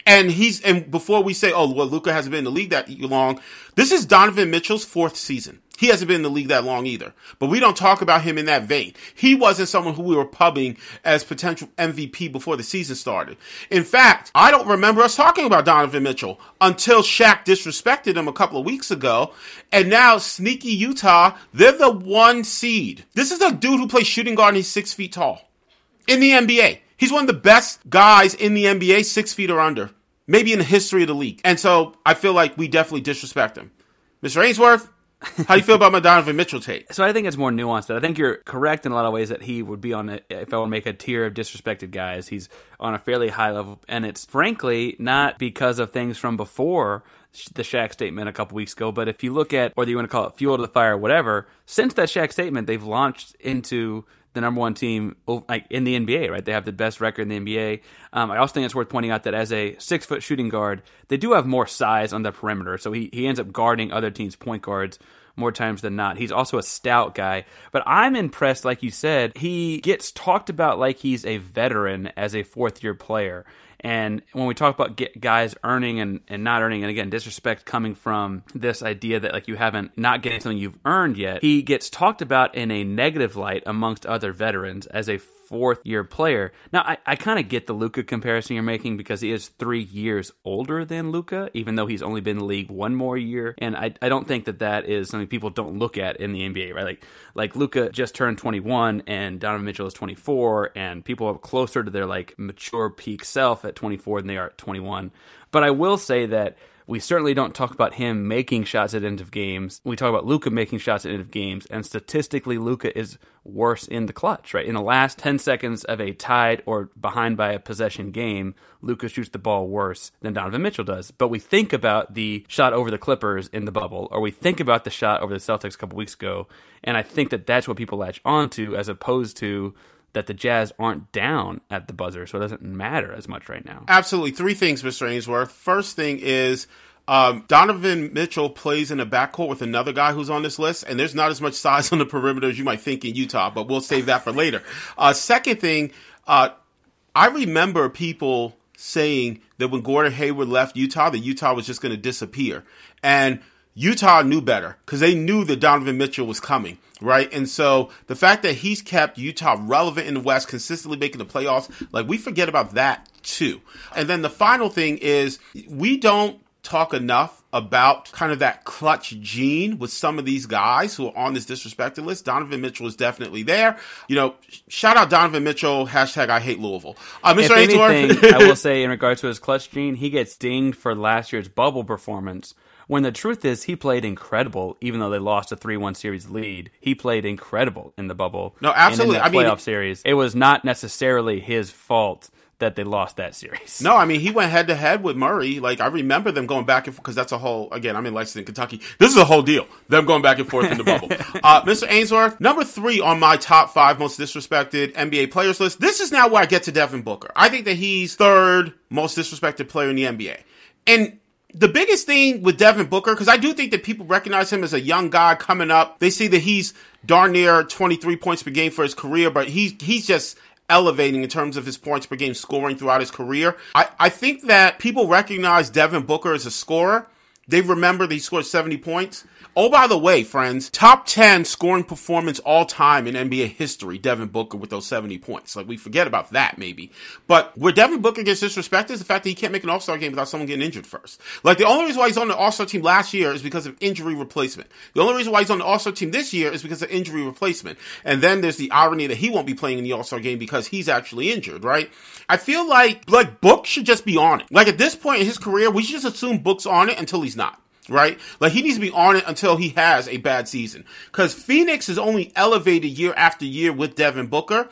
And he's and before we say, oh well, Luka hasn't been in the league that long, this is Donovan Mitchell's fourth season. He hasn't been in the league that long either. But we don't talk about him in that vein. He wasn't someone who we were pubbing as potential MVP before the season started. In fact, I don't remember us talking about Donovan Mitchell until Shaq disrespected him a couple of weeks ago. And now sneaky Utah, they're the one seed. This is a dude who plays shooting guard and he's six feet tall in the NBA. He's one of the best guys in the NBA, six feet or under, maybe in the history of the league. And so I feel like we definitely disrespect him. Mr. Ainsworth, how do you feel about my Donovan Mitchell take? So I think it's more nuanced. That I think you're correct in a lot of ways that he would be on, a, if I want to make a tier of disrespected guys, he's on a fairly high level. And it's frankly not because of things from before the Shaq statement a couple weeks ago, but if you look at, whether you want to call it fuel to the fire, whatever, since that Shaq statement, they've launched into the number one team like in the NBA, right? They have the best record in the NBA. Um, I also think it's worth pointing out that as a six foot shooting guard, they do have more size on the perimeter, so he he ends up guarding other teams' point guards more times than not. He's also a stout guy, but I'm impressed. Like you said, he gets talked about like he's a veteran as a fourth year player. And when we talk about guys earning and, and not earning, and again, disrespect coming from this idea that like you haven't not getting something you've earned yet, he gets talked about in a negative light amongst other veterans as a fourth year player. Now, I, I kind of get the Luka comparison you're making because he is three years older than Luka, even though he's only been in the league one more year. And I, I don't think that that is something people don't look at in the NBA, right? Like, like Luka just turned 21 and Donovan Mitchell is 24, and people are closer to their like mature peak self at 24 than they are at 21. But I will say that we certainly don't talk about him making shots at end of games. We talk about Luka making shots at end of games, and statistically, Luka is worse in the clutch. Right in the last ten seconds of a tied or behind by a possession game, Luka shoots the ball worse than Donovan Mitchell does. But we think about the shot over the Clippers in the bubble, or we think about the shot over the Celtics a couple weeks ago, and I think that that's what people latch onto as opposed to that the Jazz aren't down at the buzzer, so it doesn't matter as much right now. Absolutely. Three things, Mr. Ainsworth. First thing is um, Donovan Mitchell plays in a backcourt with another guy who's on this list, and there's not as much size on the perimeter as you might think in Utah, but we'll save that for later. Uh, second thing, uh, I remember people saying that when Gordon Hayward left Utah, that Utah was just going to disappear. And Utah knew better because they knew that Donovan Mitchell was coming, right? And so the fact that he's kept Utah relevant in the West, consistently making the playoffs, like we forget about that too. And then the final thing is we don't talk enough about kind of that clutch gene with some of these guys who are on this disrespected list. Donovan Mitchell is definitely there. You know, shout out Donovan Mitchell, hashtag I hate Louisville. Uh, Mr. If anything, I will say in regards to his clutch gene, he gets dinged for last year's bubble performance when the truth is, he played incredible, even though they lost a three-one series lead. He played incredible in the bubble. No, absolutely. And in the playoff I mean, series, it was not necessarily his fault that they lost that series. No, I mean he went head to head with Murray. Like I remember them going back and forth because that's a whole. Again, I'm in Lexington, Kentucky. This is a whole deal. Them going back and forth in the bubble. Uh, Mr. Ainsworth, number three on my top five most disrespected NBA players list. This is now where I get to Devin Booker. I think that he's third most disrespected player in the NBA, and the biggest thing with Devin Booker, because I do think that people recognize him as a young guy coming up. They see that he's darn near 23 points per game for his career, but he's he's just elevating in terms of his points per game scoring throughout his career. I, I think that people recognize Devin Booker as a scorer. They remember he scored 70 points. Oh, by the way, friends, top 10 scoring performance all time in NBA history, Devin Booker with those 70 points. Like, we forget about that maybe. But where Devin Booker gets disrespected is the fact that he can't make an All Star game without someone getting injured first. Like, the only reason why he's on the All Star team last year is because of injury replacement. The only reason why he's on the All Star team this year is because of injury replacement. And then there's the irony that he won't be playing in the All Star game because he's actually injured, right? I feel like, like, Book should just be on it. Like, at this point in his career, we should just assume Book's on it until he's not right? Like he needs to be on it until he has a bad season. Because Phoenix is only elevated year after year with Devin Booker.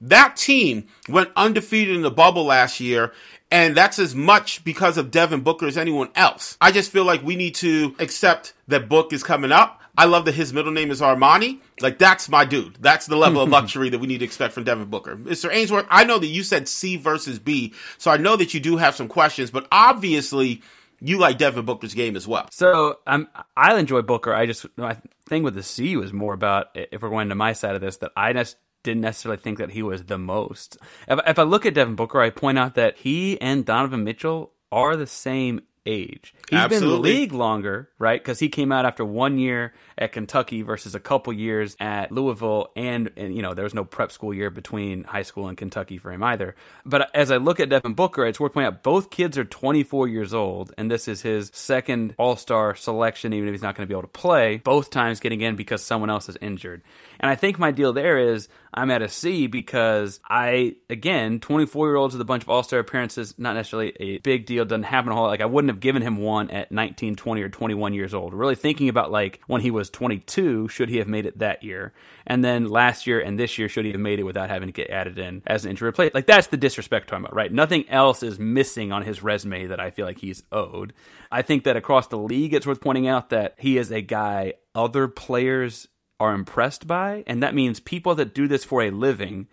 That team went undefeated in the bubble last year, and that's as much because of Devin Booker as anyone else. I just feel like we need to accept that Book is coming up. I love that his middle name is Armani. Like that's my dude. That's the level of luxury that we need to expect from Devin Booker. Mr. Ainsworth, I know that you said C versus B, so I know that you do have some questions, but obviously you like Devin Booker's game as well. So um, I enjoy Booker. I just my thing with the C was more about if we're going to my side of this that I just didn't necessarily think that he was the most. If, if I look at Devin Booker, I point out that he and Donovan Mitchell are the same age. He's Absolutely. been in the league longer, right? Because he came out after one year at Kentucky versus a couple years at Louisville, and, and you know there was no prep school year between high school and Kentucky for him either. But as I look at Devin Booker, it's worth pointing out both kids are 24 years old, and this is his second All Star selection, even if he's not going to be able to play. Both times getting in because someone else is injured. And I think my deal there is I'm at a C because I, again, 24 year olds with a bunch of All Star appearances, not necessarily a big deal, doesn't happen a whole lot. Like I wouldn't have given him one at 19, 20, or 21 years old. Really thinking about like when he was 22, should he have made it that year? And then last year and this year, should he have made it without having to get added in as an injury replacement? Like that's the disrespect talking about, right? Nothing else is missing on his resume that I feel like he's owed. I think that across the league, it's worth pointing out that he is a guy other players are impressed by, and that means people that do this for a living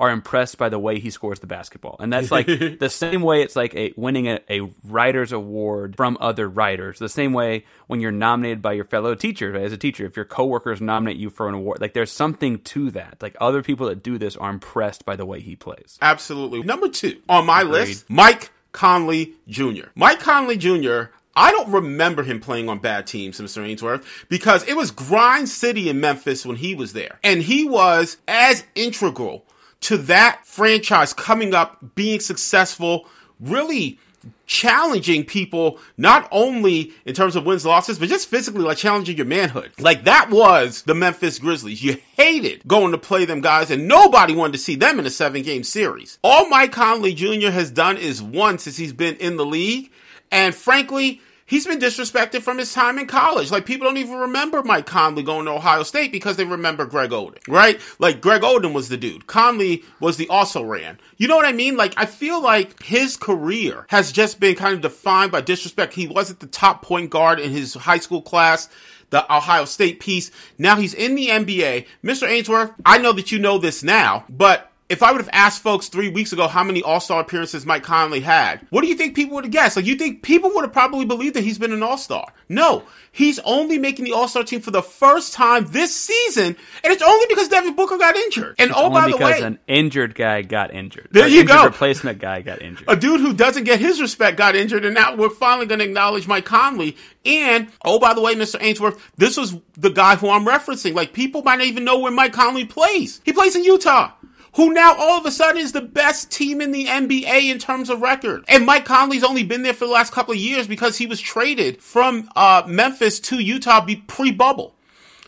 are impressed by the way he scores the basketball. And that's like the same way it's like a winning a, a, writer's award from other writers. The same way when you're nominated by your fellow teacher as a teacher, if your coworkers nominate you for an award, like there's something to that. Like other people that do this are impressed by the way he plays. Absolutely. Number two on my Agreed. list, Mike Conley Jr. Mike Conley Jr. I don't remember him playing on bad teams, Mr. Ainsworth, because it was Grind City in Memphis when he was there. And he was as integral to that franchise coming up, being successful, really challenging people not only in terms of wins losses but just physically like challenging your manhood. Like that was the memphis grizzlies. You hated going to play them guys and nobody wanted to see them in a seven game series. All mike conley jr has done is won since he's been in the league and frankly He's been disrespected from his time in college. Like people don't even remember Mike Conley going to Ohio State because they remember Greg Oden, right? Like Greg Oden was the dude. Conley was the also ran. You know what I mean? Like I feel like his career has just been kind of defined by disrespect. He wasn't the top point guard in his high school class the Ohio State piece. Now he's in the NBA. Mr. Ainsworth, I know that you know this now, but if I would have asked folks three weeks ago how many All Star appearances Mike Conley had, what do you think people would have guessed? Like, you think people would have probably believed that he's been an All Star? No, he's only making the All Star team for the first time this season, and it's only because Devin Booker got injured. And it's oh, by the way, an injured guy got injured. There you go. Replacement guy got injured. A dude who doesn't get his respect got injured, and now we're finally going to acknowledge Mike Conley. And oh, by the way, Mr. Ainsworth, this was the guy who I'm referencing. Like, people might not even know where Mike Conley plays. He plays in Utah who now all of a sudden is the best team in the NBA in terms of record. And Mike Conley's only been there for the last couple of years because he was traded from uh, Memphis to Utah pre-bubble.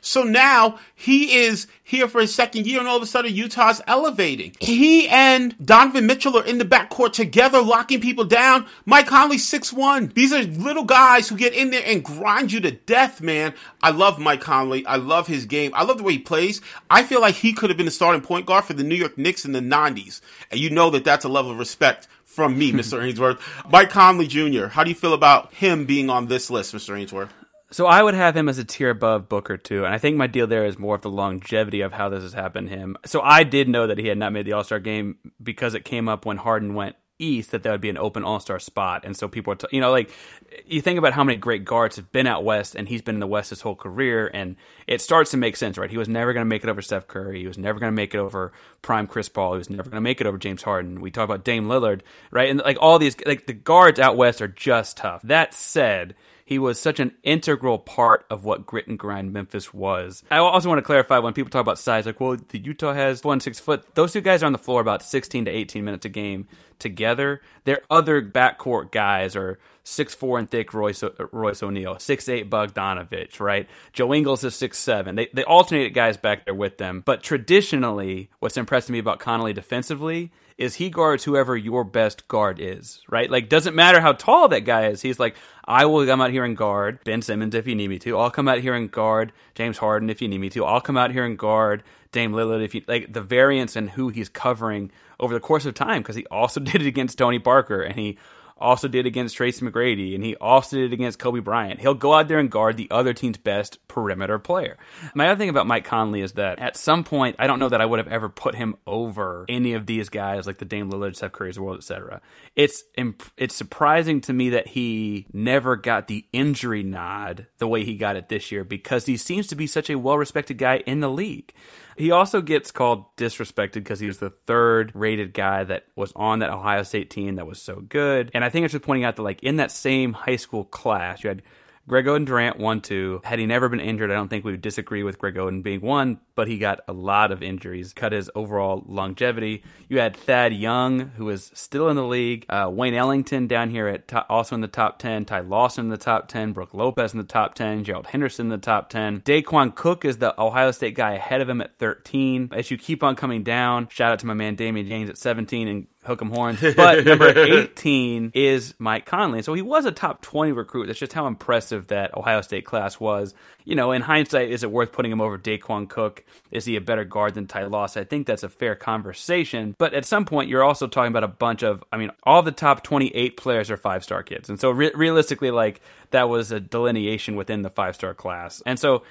So now he is here for his second year, and all of a sudden Utah's elevating. He and Donovan Mitchell are in the backcourt together, locking people down. Mike Conley's 6'1. These are little guys who get in there and grind you to death, man. I love Mike Conley. I love his game. I love the way he plays. I feel like he could have been the starting point guard for the New York Knicks in the 90s. And you know that that's a level of respect from me, Mr. Ainsworth. Mike Conley Jr., how do you feel about him being on this list, Mr. Ainsworth? So I would have him as a tier above Booker too, and I think my deal there is more of the longevity of how this has happened to him. So I did know that he had not made the All Star game because it came up when Harden went East that that would be an open All Star spot, and so people are, t- you know, like you think about how many great guards have been out west, and he's been in the West his whole career, and it starts to make sense, right? He was never going to make it over Steph Curry. He was never going to make it over prime Chris Paul. He was never going to make it over James Harden. We talk about Dame Lillard, right? And like all these, like the guards out west are just tough. That said he was such an integral part of what grit and grind Memphis was. I also want to clarify when people talk about size, like, well, the Utah has one six foot. Those two guys are on the floor about 16 to 18 minutes a game together. Their other backcourt guys are six four and thick Royce, Royce O'Neale, six eight Bogdanovich, right? Joe Ingles is six seven. They they alternate guys back there with them. But traditionally, what's impressed me about Conley defensively is he guards whoever your best guard is, right? Like doesn't matter how tall that guy is. He's like, I will come out here and guard Ben Simmons if you need me to. I'll come out here and guard James Harden if you need me to. I'll come out here and guard Dame Lillard if you like the variance and who he's covering over the course of time because he also did it against Tony Parker and he also did against Tracy McGrady, and he also did against Kobe Bryant. He'll go out there and guard the other team's best perimeter player. My other thing about Mike Conley is that at some point, I don't know that I would have ever put him over any of these guys like the Dame Lillard, Steph Curry's world, etc. It's it's surprising to me that he never got the injury nod the way he got it this year because he seems to be such a well respected guy in the league. He also gets called disrespected because he was the third rated guy that was on that Ohio State team that was so good. And I think it's just pointing out that, like, in that same high school class, you had Greg Oden Durant one two. Had he never been injured, I don't think we would disagree with Greg Oden being one, but he got a lot of injuries, cut his overall longevity. You had Thad Young, who is still in the league. Uh, Wayne Ellington down here at also in the top ten. Ty Lawson in the top ten. Brook Lopez in the top ten. Gerald Henderson in the top ten. Daequan Cook is the Ohio State guy ahead of him at 13. As you keep on coming down, shout out to my man Damion James at 17 and hook 'em horns. But number 18 is Mike Conley. So he was a top 20 recruit. That's just how impressive that Ohio State class was. You know, in hindsight, is it worth putting him over Daequan Cook? Is he a better guard than Ty Lawson? I think that's a fair conversation. But at some point, you're also talking about a bunch of, I mean, all the top 28 players are five star kids. And so re- realistically, like, that was a delineation within the five star class. And so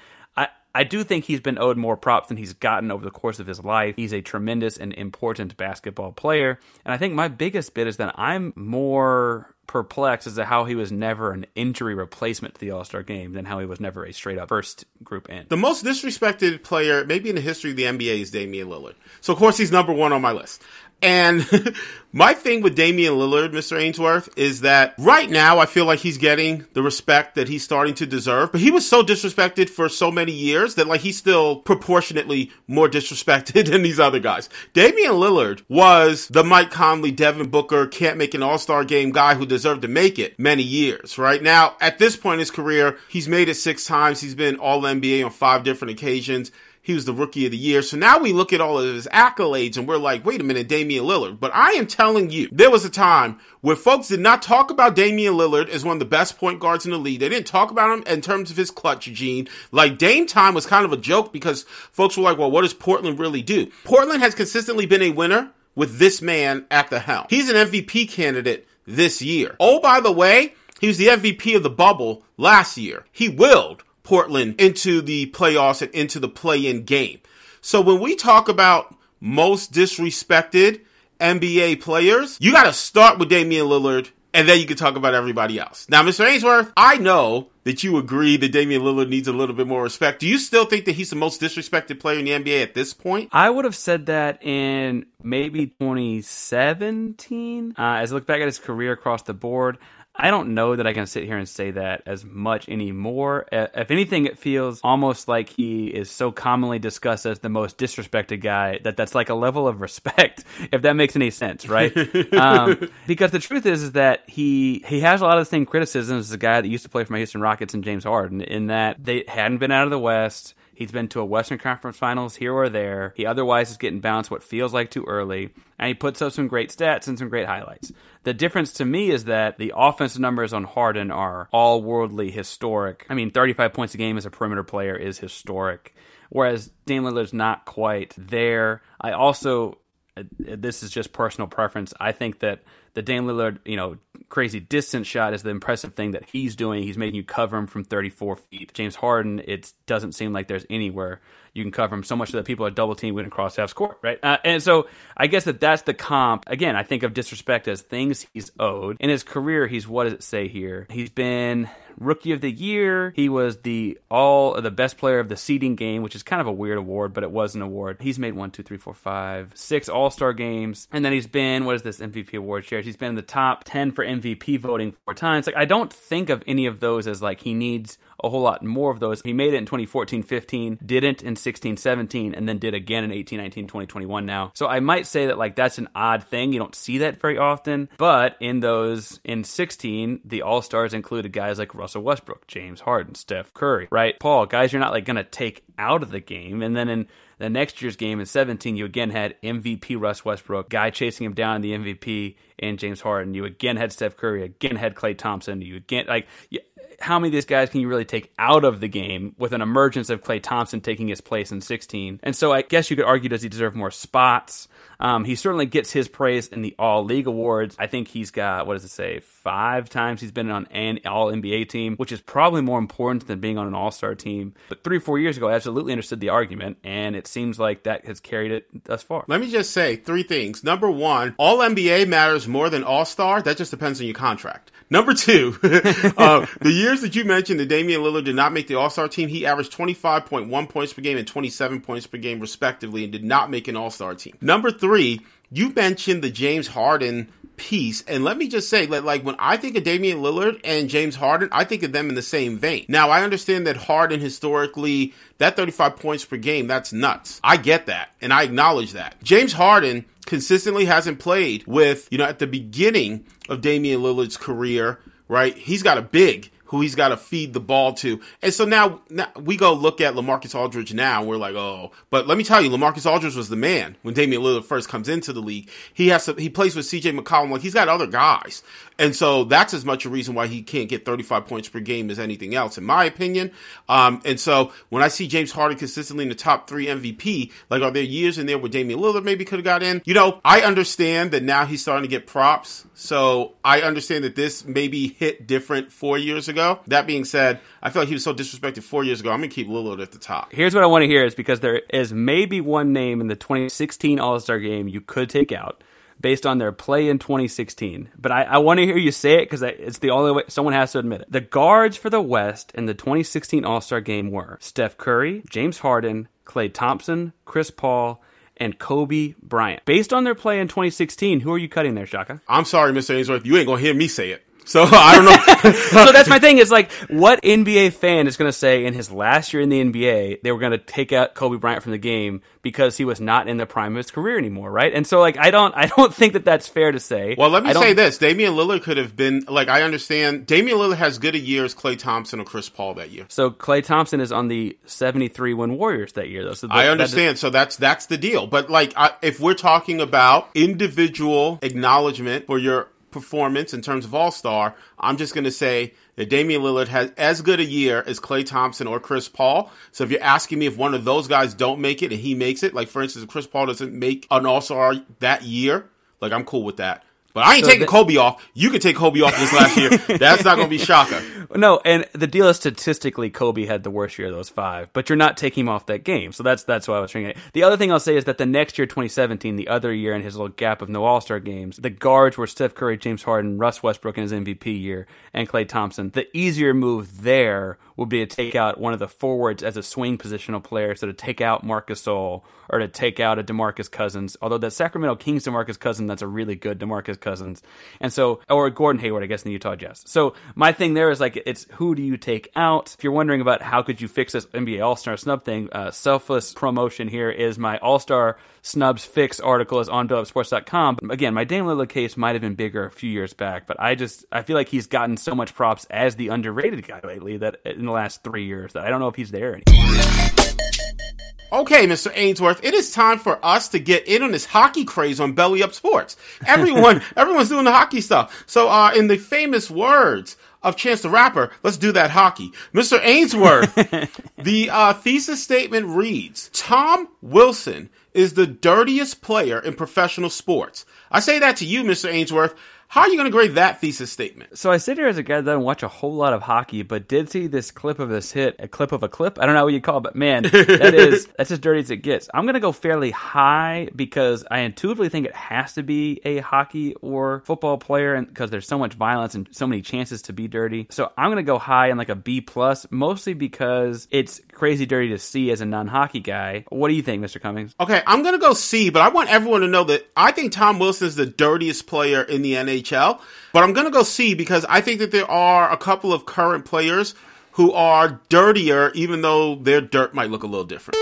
I, do think he's been owed more props than he's gotten over the course of his life. He's a tremendous and important basketball player. And I think my biggest bit is that I'm more perplexed as to how he was never an injury replacement to the All Star game than how he was never a straight up first group in. The most disrespected player, maybe in the history of the NBA, is Damian Lillard. So, of course, he's number one on my list. And my thing with Damian Lillard, Mr. Ainsworth, is that right now I feel like he's getting the respect that he's starting to deserve. But he was so disrespected for so many years that like he's still proportionately more disrespected than these other guys. Damian Lillard was the Mike Conley, Devin Booker, can't make an all-star game guy who deserved to make it many years, right? Now, at this point in his career, he's made it six times. He's been all NBA on five different occasions. He was the rookie of the year. So now we look at all of his accolades and we're like, wait a minute, Damian Lillard. But I am telling you, there was a time where folks did not talk about Damian Lillard as one of the best point guards in the league. They didn't talk about him in terms of his clutch gene. Like Dame time was kind of a joke because folks were like, well, what does Portland really do? Portland has consistently been a winner with this man at the helm. He's an MVP candidate this year. Oh, by the way, he was the MVP of the bubble last year. He willed Portland into the playoffs and into the play in game. So when we talk about most disrespected NBA players, you got to start with Damian Lillard and then you can talk about everybody else. Now, Mr. Ainsworth, I know that you agree that Damian Lillard needs a little bit more respect. Do you still think that he's the most disrespected player in the NBA at this point? I would have said that in maybe 2017. Uh, as I look back at his career across the board, I don't know that I can sit here and say that as much anymore. If anything, it feels almost like he is so commonly discussed as the most disrespected guy that that's like a level of respect, if that makes any sense, right? um, because the truth is, is that he he has a lot of the same criticisms as a guy that used to play for my Houston Rockets and James Harden, in that they hadn't been out of the West. He's been to a Western Conference Finals here or there. He otherwise is getting bounced what feels like too early, and he puts up some great stats and some great highlights. The difference to me is that the offensive numbers on Harden are all worldly historic. I mean, 35 points a game as a perimeter player is historic, whereas Dame Lillard's not quite there. I also, uh, this is just personal preference. I think that the Dame Lillard, you know, crazy distance shot is the impressive thing that he's doing. He's making you cover him from 34 feet. James Harden, it doesn't seem like there's anywhere you can cover him so much that people are double teaming across half court, right? Uh, and so I guess that that's the comp. Again, I think of disrespect as things he's owed. In his career, he's what does it say here? He's been rookie of the year. He was the all the best player of the seeding game, which is kind of a weird award, but it was an award. He's made one, two, three, four, five, six All Star games, and then he's been what is this MVP award shares? He's been in the top ten for MVP voting four times. Like I don't think of any of those as like he needs a whole lot more of those. He made it in 2014 15, didn't in 16 17, and then did again in 18 19 20 21 now. So I might say that like that's an odd thing. You don't see that very often. But in those in 16, the All Stars included guys like Russell Westbrook, James Harden, Steph Curry, right? Paul, guys you're not like going to take out of the game. And then in the next year's game in 17, you again had MVP Russ Westbrook, guy chasing him down in the MVP, and James Harden. You again had Steph Curry, again had Klay Thompson. You again like how many of these guys can you really take out of the game with an emergence of Klay Thompson taking his place in 16? And so I guess you could argue does he deserve more spots? Um, he certainly gets his praise in the All League awards. I think he's got what does it say? Five times he's been on an All NBA team, which is probably more important than being on an All Star team. But three, four years ago, I absolutely understood the argument, and it seems like that has carried it thus far. Let me just say three things. Number one, All NBA matters more than All Star. That just depends on your contract. Number two, uh, the years that you mentioned that Damian Lillard did not make the All Star team, he averaged 25.1 points per game and 27 points per game, respectively, and did not make an All Star team. Number three, you mentioned the James Harden piece. And let me just say that, like, when I think of Damian Lillard and James Harden, I think of them in the same vein. Now, I understand that Harden historically, that 35 points per game, that's nuts. I get that. And I acknowledge that. James Harden consistently hasn't played with, you know, at the beginning of Damian Lillard's career, right? He's got a big who he's got to feed the ball to. And so now, now, we go look at LaMarcus Aldridge now. We're like, oh, but let me tell you, LaMarcus Aldridge was the man when Damian Lillard first comes into the league. He has to, he plays with CJ McCollum. Like he's got other guys. And so that's as much a reason why he can't get 35 points per game as anything else, in my opinion. Um, and so when I see James Harden consistently in the top three MVP, like are there years in there where Damian Lillard maybe could have got in? You know, I understand that now he's starting to get props. So I understand that this maybe hit different four years ago. That being said, I feel like he was so disrespected four years ago. I'm going to keep Lillard at the top. Here's what I want to hear is because there is maybe one name in the 2016 All Star game you could take out based on their play in 2016. But I, I want to hear you say it because it's the only way someone has to admit it. The guards for the West in the 2016 All Star game were Steph Curry, James Harden, Klay Thompson, Chris Paul, and Kobe Bryant. Based on their play in 2016, who are you cutting there, Shaka? I'm sorry, Mr. Ainsworth. You ain't going to hear me say it. So I don't know. so that's my thing. Is like, what NBA fan is going to say in his last year in the NBA they were going to take out Kobe Bryant from the game because he was not in the prime of his career anymore, right? And so, like, I don't, I don't think that that's fair to say. Well, let me say this: Damian Lillard could have been like, I understand Damian Lillard has good a year as Klay Thompson or Chris Paul that year. So Klay Thompson is on the seventy-three win Warriors that year, though. So the, I understand. That is, so that's that's the deal. But like, I, if we're talking about individual acknowledgement for your performance in terms of All Star, I'm just going to say that Damian Lillard has as good a year as Klay Thompson or Chris Paul. So if you're asking me if one of those guys don't make it and he makes it, like for instance, if Chris Paul doesn't make an All Star that year, like I'm cool with that. But I ain't so taking Kobe off. You can take Kobe off this last year. That's not going to be Shaka. No, and the deal is statistically Kobe had the worst year of those five, but you're not taking him off that game. So that's that's why I was trying it. The other thing I'll say is that the next year, 2017, the other year in his little gap of no All Star games, the guards were Steph Curry, James Harden, Russ Westbrook in his MVP year, and Klay Thompson. The easier move there would be to take out one of the forwards as a swing positional player, so to take out Marcus Gasol or to take out a DeMarcus Cousins. Although the Sacramento Kings DeMarcus Cousins, that's a really good DeMarcus Cousins, and so or Gordon Hayward, I guess in the Utah Jazz. So my thing there is like it's who do you take out? If you're wondering about how could you fix this NBA All Star snub thing, uh, selfless promotion here is my All Star snubs fix article is on BellyUpSports.com. Again, my Dame Lillard case might have been bigger a few years back, but I just I feel like he's gotten so much props as the underrated guy lately that in the last three years that I don't know if he's there anymore. Okay, Mr. Ainsworth, it is time for us to get in on this hockey craze on Belly Up Sports. Everyone, everyone's doing the hockey stuff. So, uh, in the famous words of Chance the Rapper, let's do that hockey. Mr. Ainsworth, the uh, thesis statement reads Tom Wilson is the dirtiest player in professional sports. I say that to you, Mr. Ainsworth. How are you going to grade that thesis statement? So I sit here as a guy that doesn't watch a whole lot of hockey, but did see this clip of this hit, a clip of a clip. I don't know what you call it, but man, that is that's as dirty as it gets. I'm going to go fairly high because I intuitively think it has to be a hockey or football player, and because there's so much violence and so many chances to be dirty. So I'm going to go high in like a B plus, mostly because it's crazy dirty to see as a non-hockey guy. What do you think, Mr. Cummings? Okay, I'm going to go C, but I want everyone to know that I think Tom Wilson is the dirtiest player in the NHL. NHL. But I'm going to go C because I think that there are a couple of current players who are dirtier, even though their dirt might look a little different.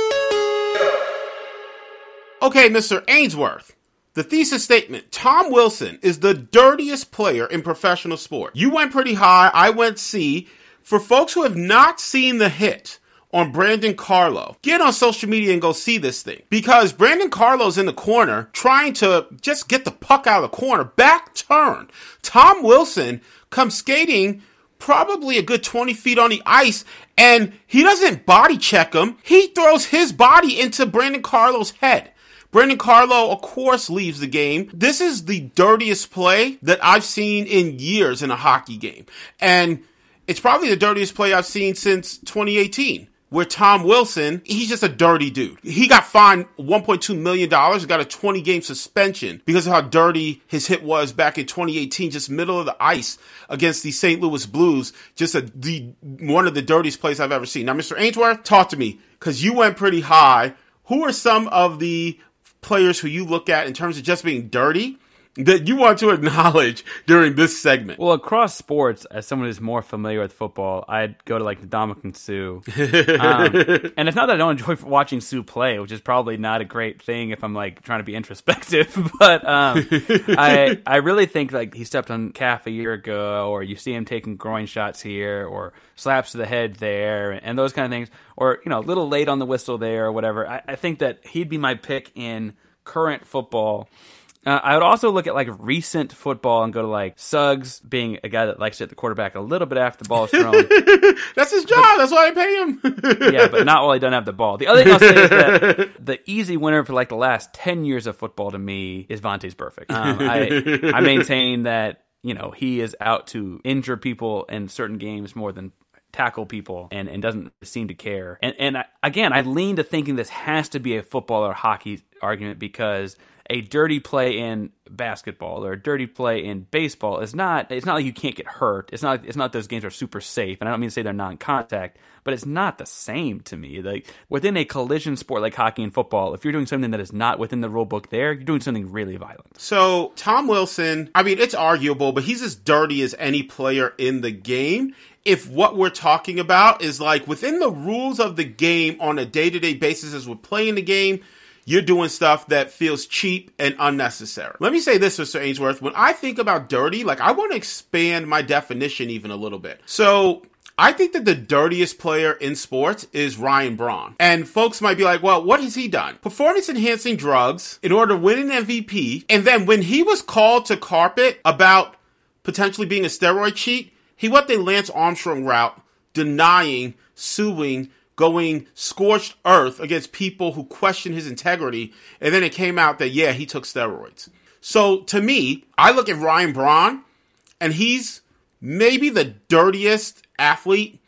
Okay, Mr. Ainsworth. The thesis statement Tom Wilson is the dirtiest player in professional sport. You went pretty high, I went C. For folks who have not seen the hit, on Brandon Carlo. Get on social media and go see this thing. Because Brandon Carlo's in the corner trying to just get the puck out of the corner. Back turn. Tom Wilson comes skating probably a good 20 feet on the ice and he doesn't body check him. He throws his body into Brandon Carlo's head. Brandon Carlo, of course, leaves the game. This is the dirtiest play that I've seen in years in a hockey game. And it's probably the dirtiest play I've seen since 2018 where Tom Wilson, he's just a dirty dude. He got fined $1.2 million, and got a 20 game suspension because of how dirty his hit was back in 2018, just middle of the ice against the St. Louis Blues. Just a, the, one of the dirtiest plays I've ever seen. Now, Mr. Ainsworth, talk to me because you went pretty high. Who are some of the players who you look at in terms of just being dirty? That you want to acknowledge during this segment? Well, across sports, as someone who's more familiar with football, I'd go to like Ndamukong Suh. um, and it's not that I don't enjoy watching Suh play, which is probably not a great thing if I'm like trying to be introspective. but um, I I really think like he stepped on calf a year ago, or you see him taking groin shots here, or slaps to the head there, and those kind of things, or you know, a little late on the whistle there, or whatever. I, I think that he'd be my pick in current football. Uh, I would also look at like recent football and go to like Suggs being a guy that likes to hit the quarterback a little bit after the ball is thrown. That's his job. But, That's why I pay him. yeah, but not while he doesn't have the ball. The other thing I'll say is that the easy winner for like the last ten years of football to me is Vontaze Burfict. Um, I I maintain that you know he is out to injure people in certain games more than tackle people and, and doesn't seem to care. And and I, again, I lean to thinking this has to be a football or hockey argument because a dirty play in basketball or a dirty play in baseball is not it's not like you can't get hurt. It's not it's not those games are super safe. And I don't mean to say they're non-contact, but it's not the same to me. Like within a collision sport like hockey and football, if you're doing something that is not within the rule book there, you're doing something really violent. So, Tom Wilson, I mean, it's arguable, but he's as dirty as any player in the game if what we're talking about is like within the rules of the game on a day to day basis as we're playing the game, you're doing stuff that feels cheap and unnecessary. Let me say this, Mr. Ainsworth. When I think about dirty, like I want to expand my definition even a little bit. So I think that the dirtiest player in sports is Ryan Braun. And folks might be like, well, what has he done? Performance enhancing drugs in order to win an MVP. And then when he was called to carpet about potentially being a steroid cheat, he went the Lance Armstrong route, denying, suing, going scorched earth against people who questioned his integrity. And then it came out that, yeah, he took steroids. So to me, I look at Ryan Braun, and he's maybe the dirtiest athlete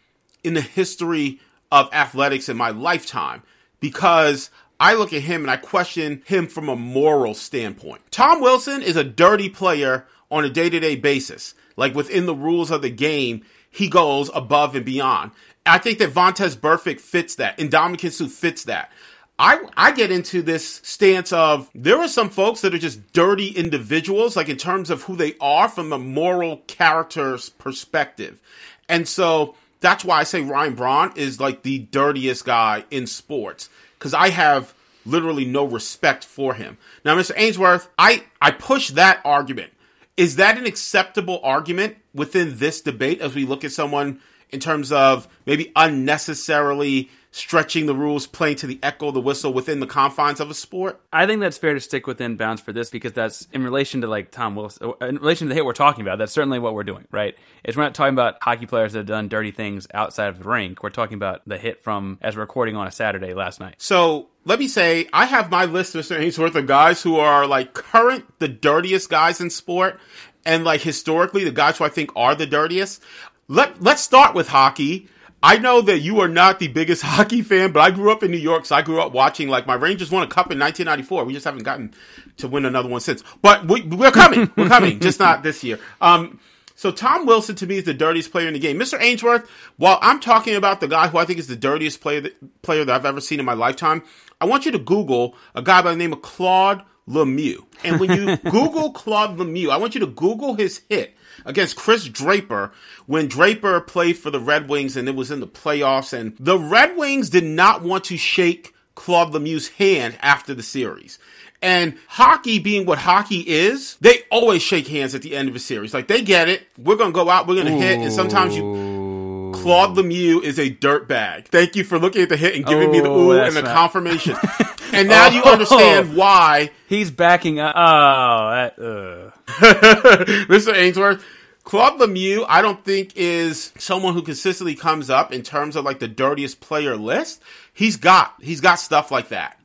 in the history of athletics in my lifetime because I look at him and I question him from a moral standpoint. Tom Wilson is a dirty player on a day to day basis. Like within the rules of the game, he goes above and beyond. I think that Vontaze Burfict fits that, and Ndamukong Suh fits that. I, I get into this stance of there are some folks that are just dirty individuals, like in terms of who they are from a moral character's perspective. And so that's why I say Ryan Braun is like the dirtiest guy in sports because I have literally no respect for him. Now, Mr. Ainsworth, I, I push that argument. Is that an acceptable argument within this debate as we look at someone in terms of maybe unnecessarily stretching the rules, playing to the echo of the whistle within the confines of a sport? I think that's fair to stick within bounds for this because that's in relation to like Tom Wilson, in relation to the hit we're talking about. That's certainly what we're doing, right? Is we're not talking about hockey players that have done dirty things outside of the rink. We're talking about the hit from as we're recording on a Saturday last night. So let me say, I have my list, Mr. Ainsworth, of guys who are like current, the dirtiest guys in sport. and like historically, the guys who I think are the dirtiest. Let Let's start with hockey. I know that you are not the biggest hockey fan, but I grew up in New York, so I grew up watching like my Rangers won a cup in 1994. We just haven't gotten to win another one since, but we, we're coming. We're coming, just not this year. Um, so Tom Wilson to me is the dirtiest player in the game. Mr. Ainsworth, while I'm talking about the guy who I think is the dirtiest player that, player that I've ever seen in my lifetime, I want you to Google a guy by the name of Claude Lemieux. And when you Google Claude Lemieux, I want you to Google his hit against Chris Draper when Draper played for the Red Wings and it was in the playoffs. And the Red Wings did not want to shake Claude Lemieux's hand after the series. And hockey being what hockey is, they always shake hands at the end of a series. Like they get it. We're gonna go out. We're gonna hit. And sometimes you, Claude Lemieux is a dirt bag. Thank you for looking at the hit and giving me the Oh, ooh and the not- confirmation. and now you Oh. understand why He's backing up. Oh, that, uh. Mr. Ainsworth. Claude Lemieux, I don't think is someone who consistently comes up in terms of like the dirtiest player list. He's got he's got stuff like that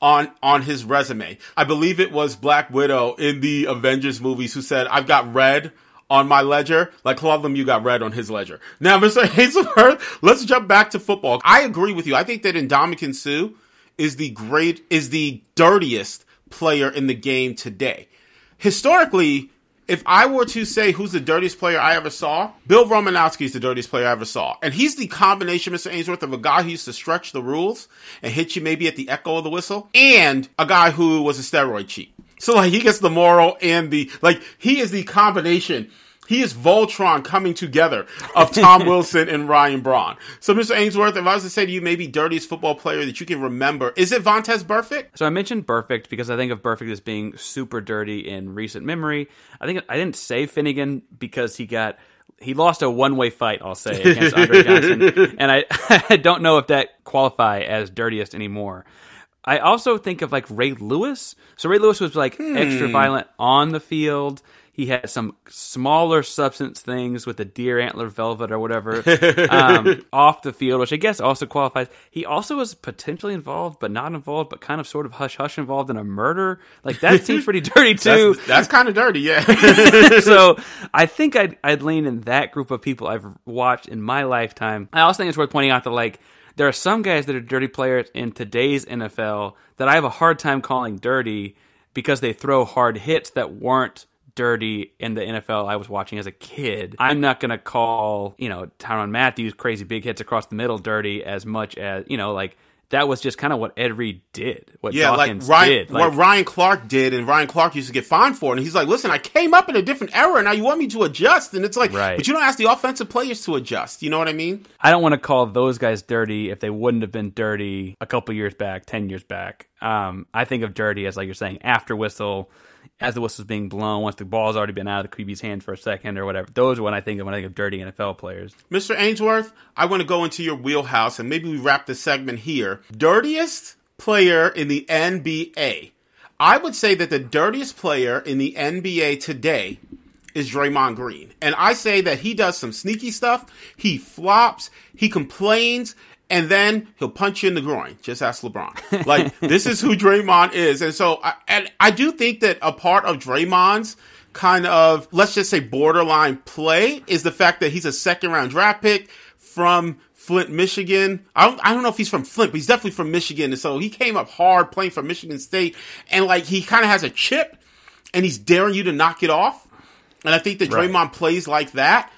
on on his resume. I believe it was Black Widow in the Avengers movies who said, "I've got red on my ledger." Like Claude Lemieux got red on his ledger. Now, Mr. Ainsworth, let's jump back to football. I agree with you. I think that Ndamukong Suh is the great is the dirtiest player in the game today. Historically, if I were to say who's the dirtiest player I ever saw, Bill Romanowski is the dirtiest player I ever saw. And he's the combination, Mr. Ainsworth, of a guy who used to stretch the rules and hit you maybe at the echo of the whistle, and a guy who was a steroid cheat. So like he gets the moral and the like he is the combination. He is Voltron coming together of Tom Wilson and Ryan Braun. So, Mr. Ainsworth, if I was to say to you, maybe dirtiest football player that you can remember, is it Vontaze Burfict? So I mentioned Burfict because I think of Burfict as being super dirty in recent memory. I think I didn't say Finnegan because he got he lost a one way fight. I'll say against Andre Johnson, and I I don't know if that qualify as dirtiest anymore. I also think of like Ray Lewis. So Ray Lewis was like extra Hmm. violent on the field. He had some smaller substance things with the deer antler velvet or whatever um, off the field, which I guess also qualifies. He also was potentially involved, but not involved, but kind of sort of hush hush involved in a murder. Like that seems pretty dirty too. That's, that's kind of dirty, yeah. so I think I'd, I'd lean in that group of people I've watched in my lifetime. I also think it's worth pointing out that like there are some guys that are dirty players in today's NFL that I have a hard time calling dirty because they throw hard hits that weren't dirty in the NFL I was watching as a kid. I'm not going to call, you know, Tyron Matthews crazy big hits across the middle dirty as much as, you know, like that was just kind of what Ed Reed did. What yeah, Dawkins like Ryan, did. what Ryan Clark did, and Ryan Clark used to get fined for it. And he's like, "Listen, I came up in a different era, and now you want me to adjust." And it's like, Right. but you don't ask the offensive players to adjust. You know what I mean? I don't want to call those guys dirty if they wouldn't have been dirty a couple years back, ten years back. Um, I think of dirty as like you're saying after whistle, as the whistle's being blown, once the ball's already been out of the QB's hand for a second or whatever. Those are when I think of when I think of dirty NFL players. Mr. Ainsworth, I want to go into your wheelhouse, and maybe we wrap this segment here. Dirtiest player in the NBA. I would say that the dirtiest player in the NBA today is Draymond Green. And I say that he does some sneaky stuff. He flops, he complains, and then he'll punch you in the groin. Just ask LeBron. Like, this is who Draymond is. And so, I, and I do think that a part of Draymond's kind of, let's just say, borderline play is the fact that he's a second round draft pick from Flint, Michigan. I don't, I don't know if he's from Flint, but he's definitely from Michigan. And so he came up hard playing for Michigan State. And like, he kind of has a chip and he's daring you to knock it off. And I think that Right. Draymond plays like that.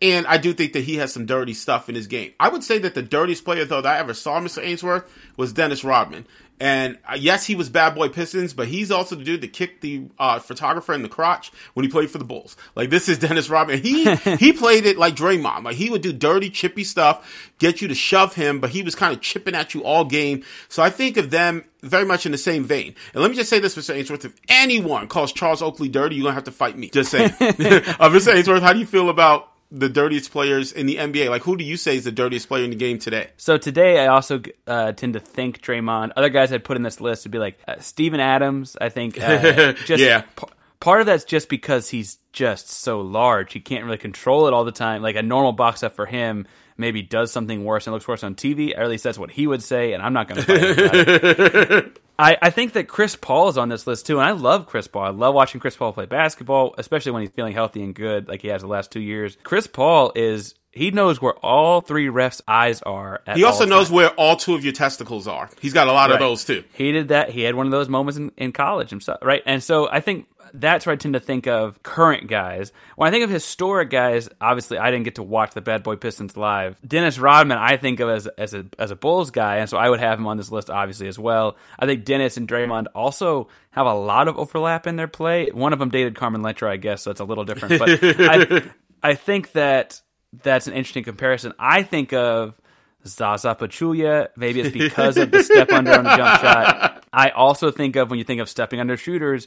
And I do think that he has some dirty stuff in his game. I would say that the dirtiest player, though, that I ever saw, Mr. Ainsworth, was Dennis Rodman. And uh, yes, he was bad boy Pistons, but he's also the dude that kicked the uh, photographer in the crotch when he played for the Bulls. Like this is Dennis Rodman. He he played it like Draymond. Like he would do dirty, chippy stuff, get you to shove him, but he was kind of chipping at you all game. So I think of them very much in the same vein. And let me just say this, Mr. Ainsworth: if anyone calls Charles Oakley dirty, you're gonna have to fight me. Just saying. uh, Mr. Ainsworth, how do you feel about the dirtiest players in the NBA? Like, who do you say is the dirtiest player in the game today? So today, I also uh, tend to think Draymond. Other guys I'd put in this list would be like uh, Steven Adams. I think uh, just Yeah. p- part of that's just because he's just so large. He can't really control it all the time. Like a normal box up for him maybe does something worse and looks worse on TV. Or at least that's what he would say, and I'm not going to fight him about it. I, I think that Chris Paul is on this list too, and I love Chris Paul. I love watching Chris Paul play basketball, especially when he's feeling healthy and good, like he has the last two years. Chris Paul is he knows where all three refs' eyes are. he also knows times. where all two of your testicles are. He's got a lot of those too. He did that. He had one of those moments in, in college himself, right? And so I think that's where I tend to think of current guys. When I think of historic guys, obviously I didn't get to watch the Bad Boy Pistons live. Dennis Rodman, I think of as as a as a Bulls guy, and so I would have him on this list obviously as well. I think Dennis and Draymond also have a lot of overlap in their play. One of them dated Carmen Electra, I guess, so it's a little different. But I I think that that's an interesting comparison. I think of Zaza Pachulia. Maybe it's because of the step under on the jump shot. I also think of when you think of stepping under shooters.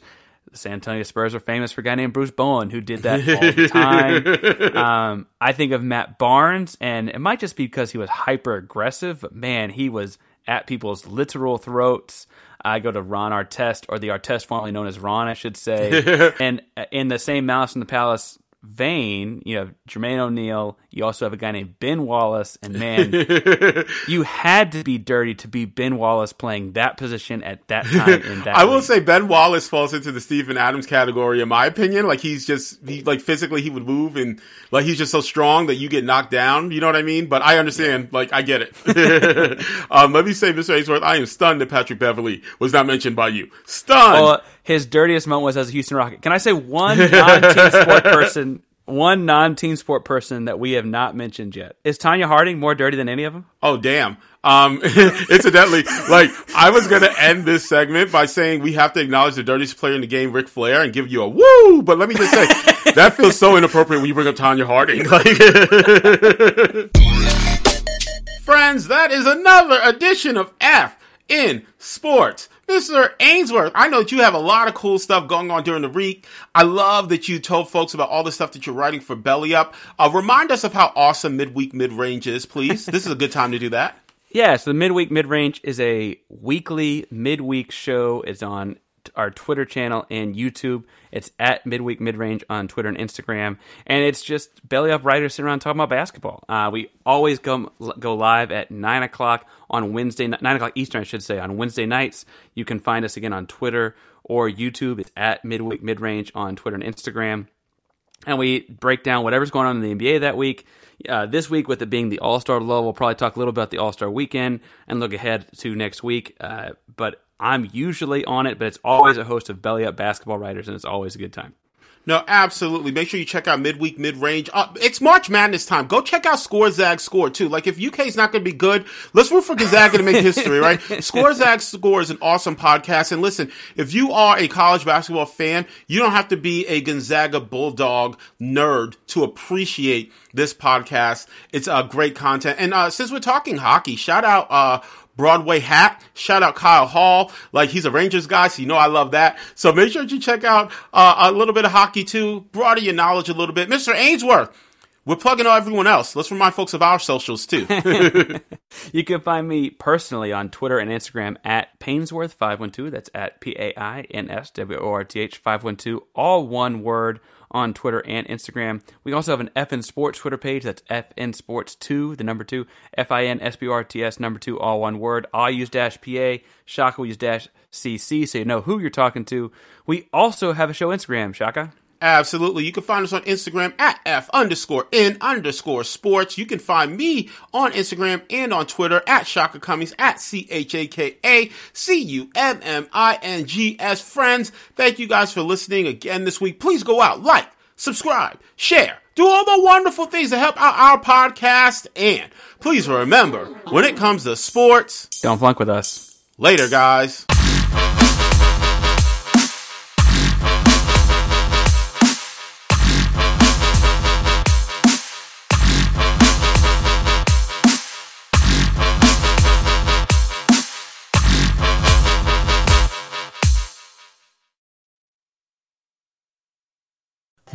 The San Antonio Spurs are famous for a guy named Bruce Bowen who did that all the time. um, I think of Matt Barnes, and it might just be because he was hyper aggressive, but man, he was at people's literal throats. I go to Ron Artest, or the Artest formerly known as Ron, I should say. and uh, in the same Malice in the Palace vein, you have Jermaine O'Neal. You also have a guy named Ben Wallace, and man, you had to be dirty to be Ben Wallace playing that position at that time in that. I will say Ben Wallace falls into the Steven Adams category in my opinion. Like he's just he like physically he would move and like he's just so strong that you get knocked down. You know what I mean? But I understand. Like I get it. um, let me say, Mr. Ainsworth, I am stunned that Patrick Beverley was not mentioned by you. Stunned. Well, his dirtiest moment was as a Houston Rocket. Can I say one non-team sport person, one non-team sport person that we have not mentioned yet? Is Tonya Harding more dirty than any of them? Oh damn. Um, incidentally, like I was gonna end this segment by saying we have to acknowledge the dirtiest player in the game, Ric Flair, and give you a woo. But let me just say that feels so inappropriate when you bring up Tonya Harding. Like, friends, that is another edition of F in Sports. Mr. Ainsworth, I know that you have a lot of cool stuff going on during the week. I love that you told folks about all the stuff that you're writing for Belly Up. Uh, remind us of how awesome midweek Midrange is, please. This is a good time to do that. Yeah, so the midweek Midrange is a weekly midweek show. It's on our Twitter channel and YouTube. It's at midweek mid range on Twitter and Instagram, and it's just belly up writers sitting around talking about basketball. Uh, we always go go live at nine o'clock on Wednesday, ni- nine o'clock Eastern, I should say, on Wednesday nights. You can find us again on Twitter or YouTube. It's at midweek mid range on Twitter and Instagram and we break down whatever's going on in the NBA that week. Uh, this week, with it being the All Star lull, we'll probably talk a little bit about the All Star weekend and look ahead to next week. Uh, but I'm usually on it, but it's always a host of Belly Up basketball writers, and it's always a good time. No, absolutely. Make sure you check out midweek, mid range. Uh, it's March Madness time. Go check out Score Zag Score too. Like if UK is not going to be good, let's root for Gonzaga to make history, right? Score Zag Score is an awesome podcast. And listen, if you are a college basketball fan, you don't have to be a Gonzaga Bulldog nerd to appreciate this podcast. It's uh, great content. And uh, since we're talking hockey, shout out. Broadway hat. Shout out Kyle Hall. Like he's a Rangers guy, so you know I love that. So make sure you check out uh, a little bit of hockey too. Broaden your knowledge a little bit. Mr. Ainsworth, we're plugging on everyone else. Let's remind folks of our socials too. You can find me personally on Twitter and Instagram at Painsworth512. That's at P A I N S W O R T H 512, all one word on Twitter and Instagram. We also have an FN Sports Twitter page. That's FN Sports 2, the number 2, F I N S B R T S, number 2, all one word. I use dash PA, Chaka will use dash CC, so you know who you're talking to. We also have a show Instagram, Chaka. Absolutely. You can find us on Instagram at F underscore N underscore sports. You can find me on Instagram and on Twitter at Chaka Cummings at C H A K A C U M M I N G S. Friends, thank you guys for listening again this week. Please go out, like, subscribe, share, do all the wonderful things to help out our podcast. And please remember, when it comes to sports, Don't flunk with us. later, guys.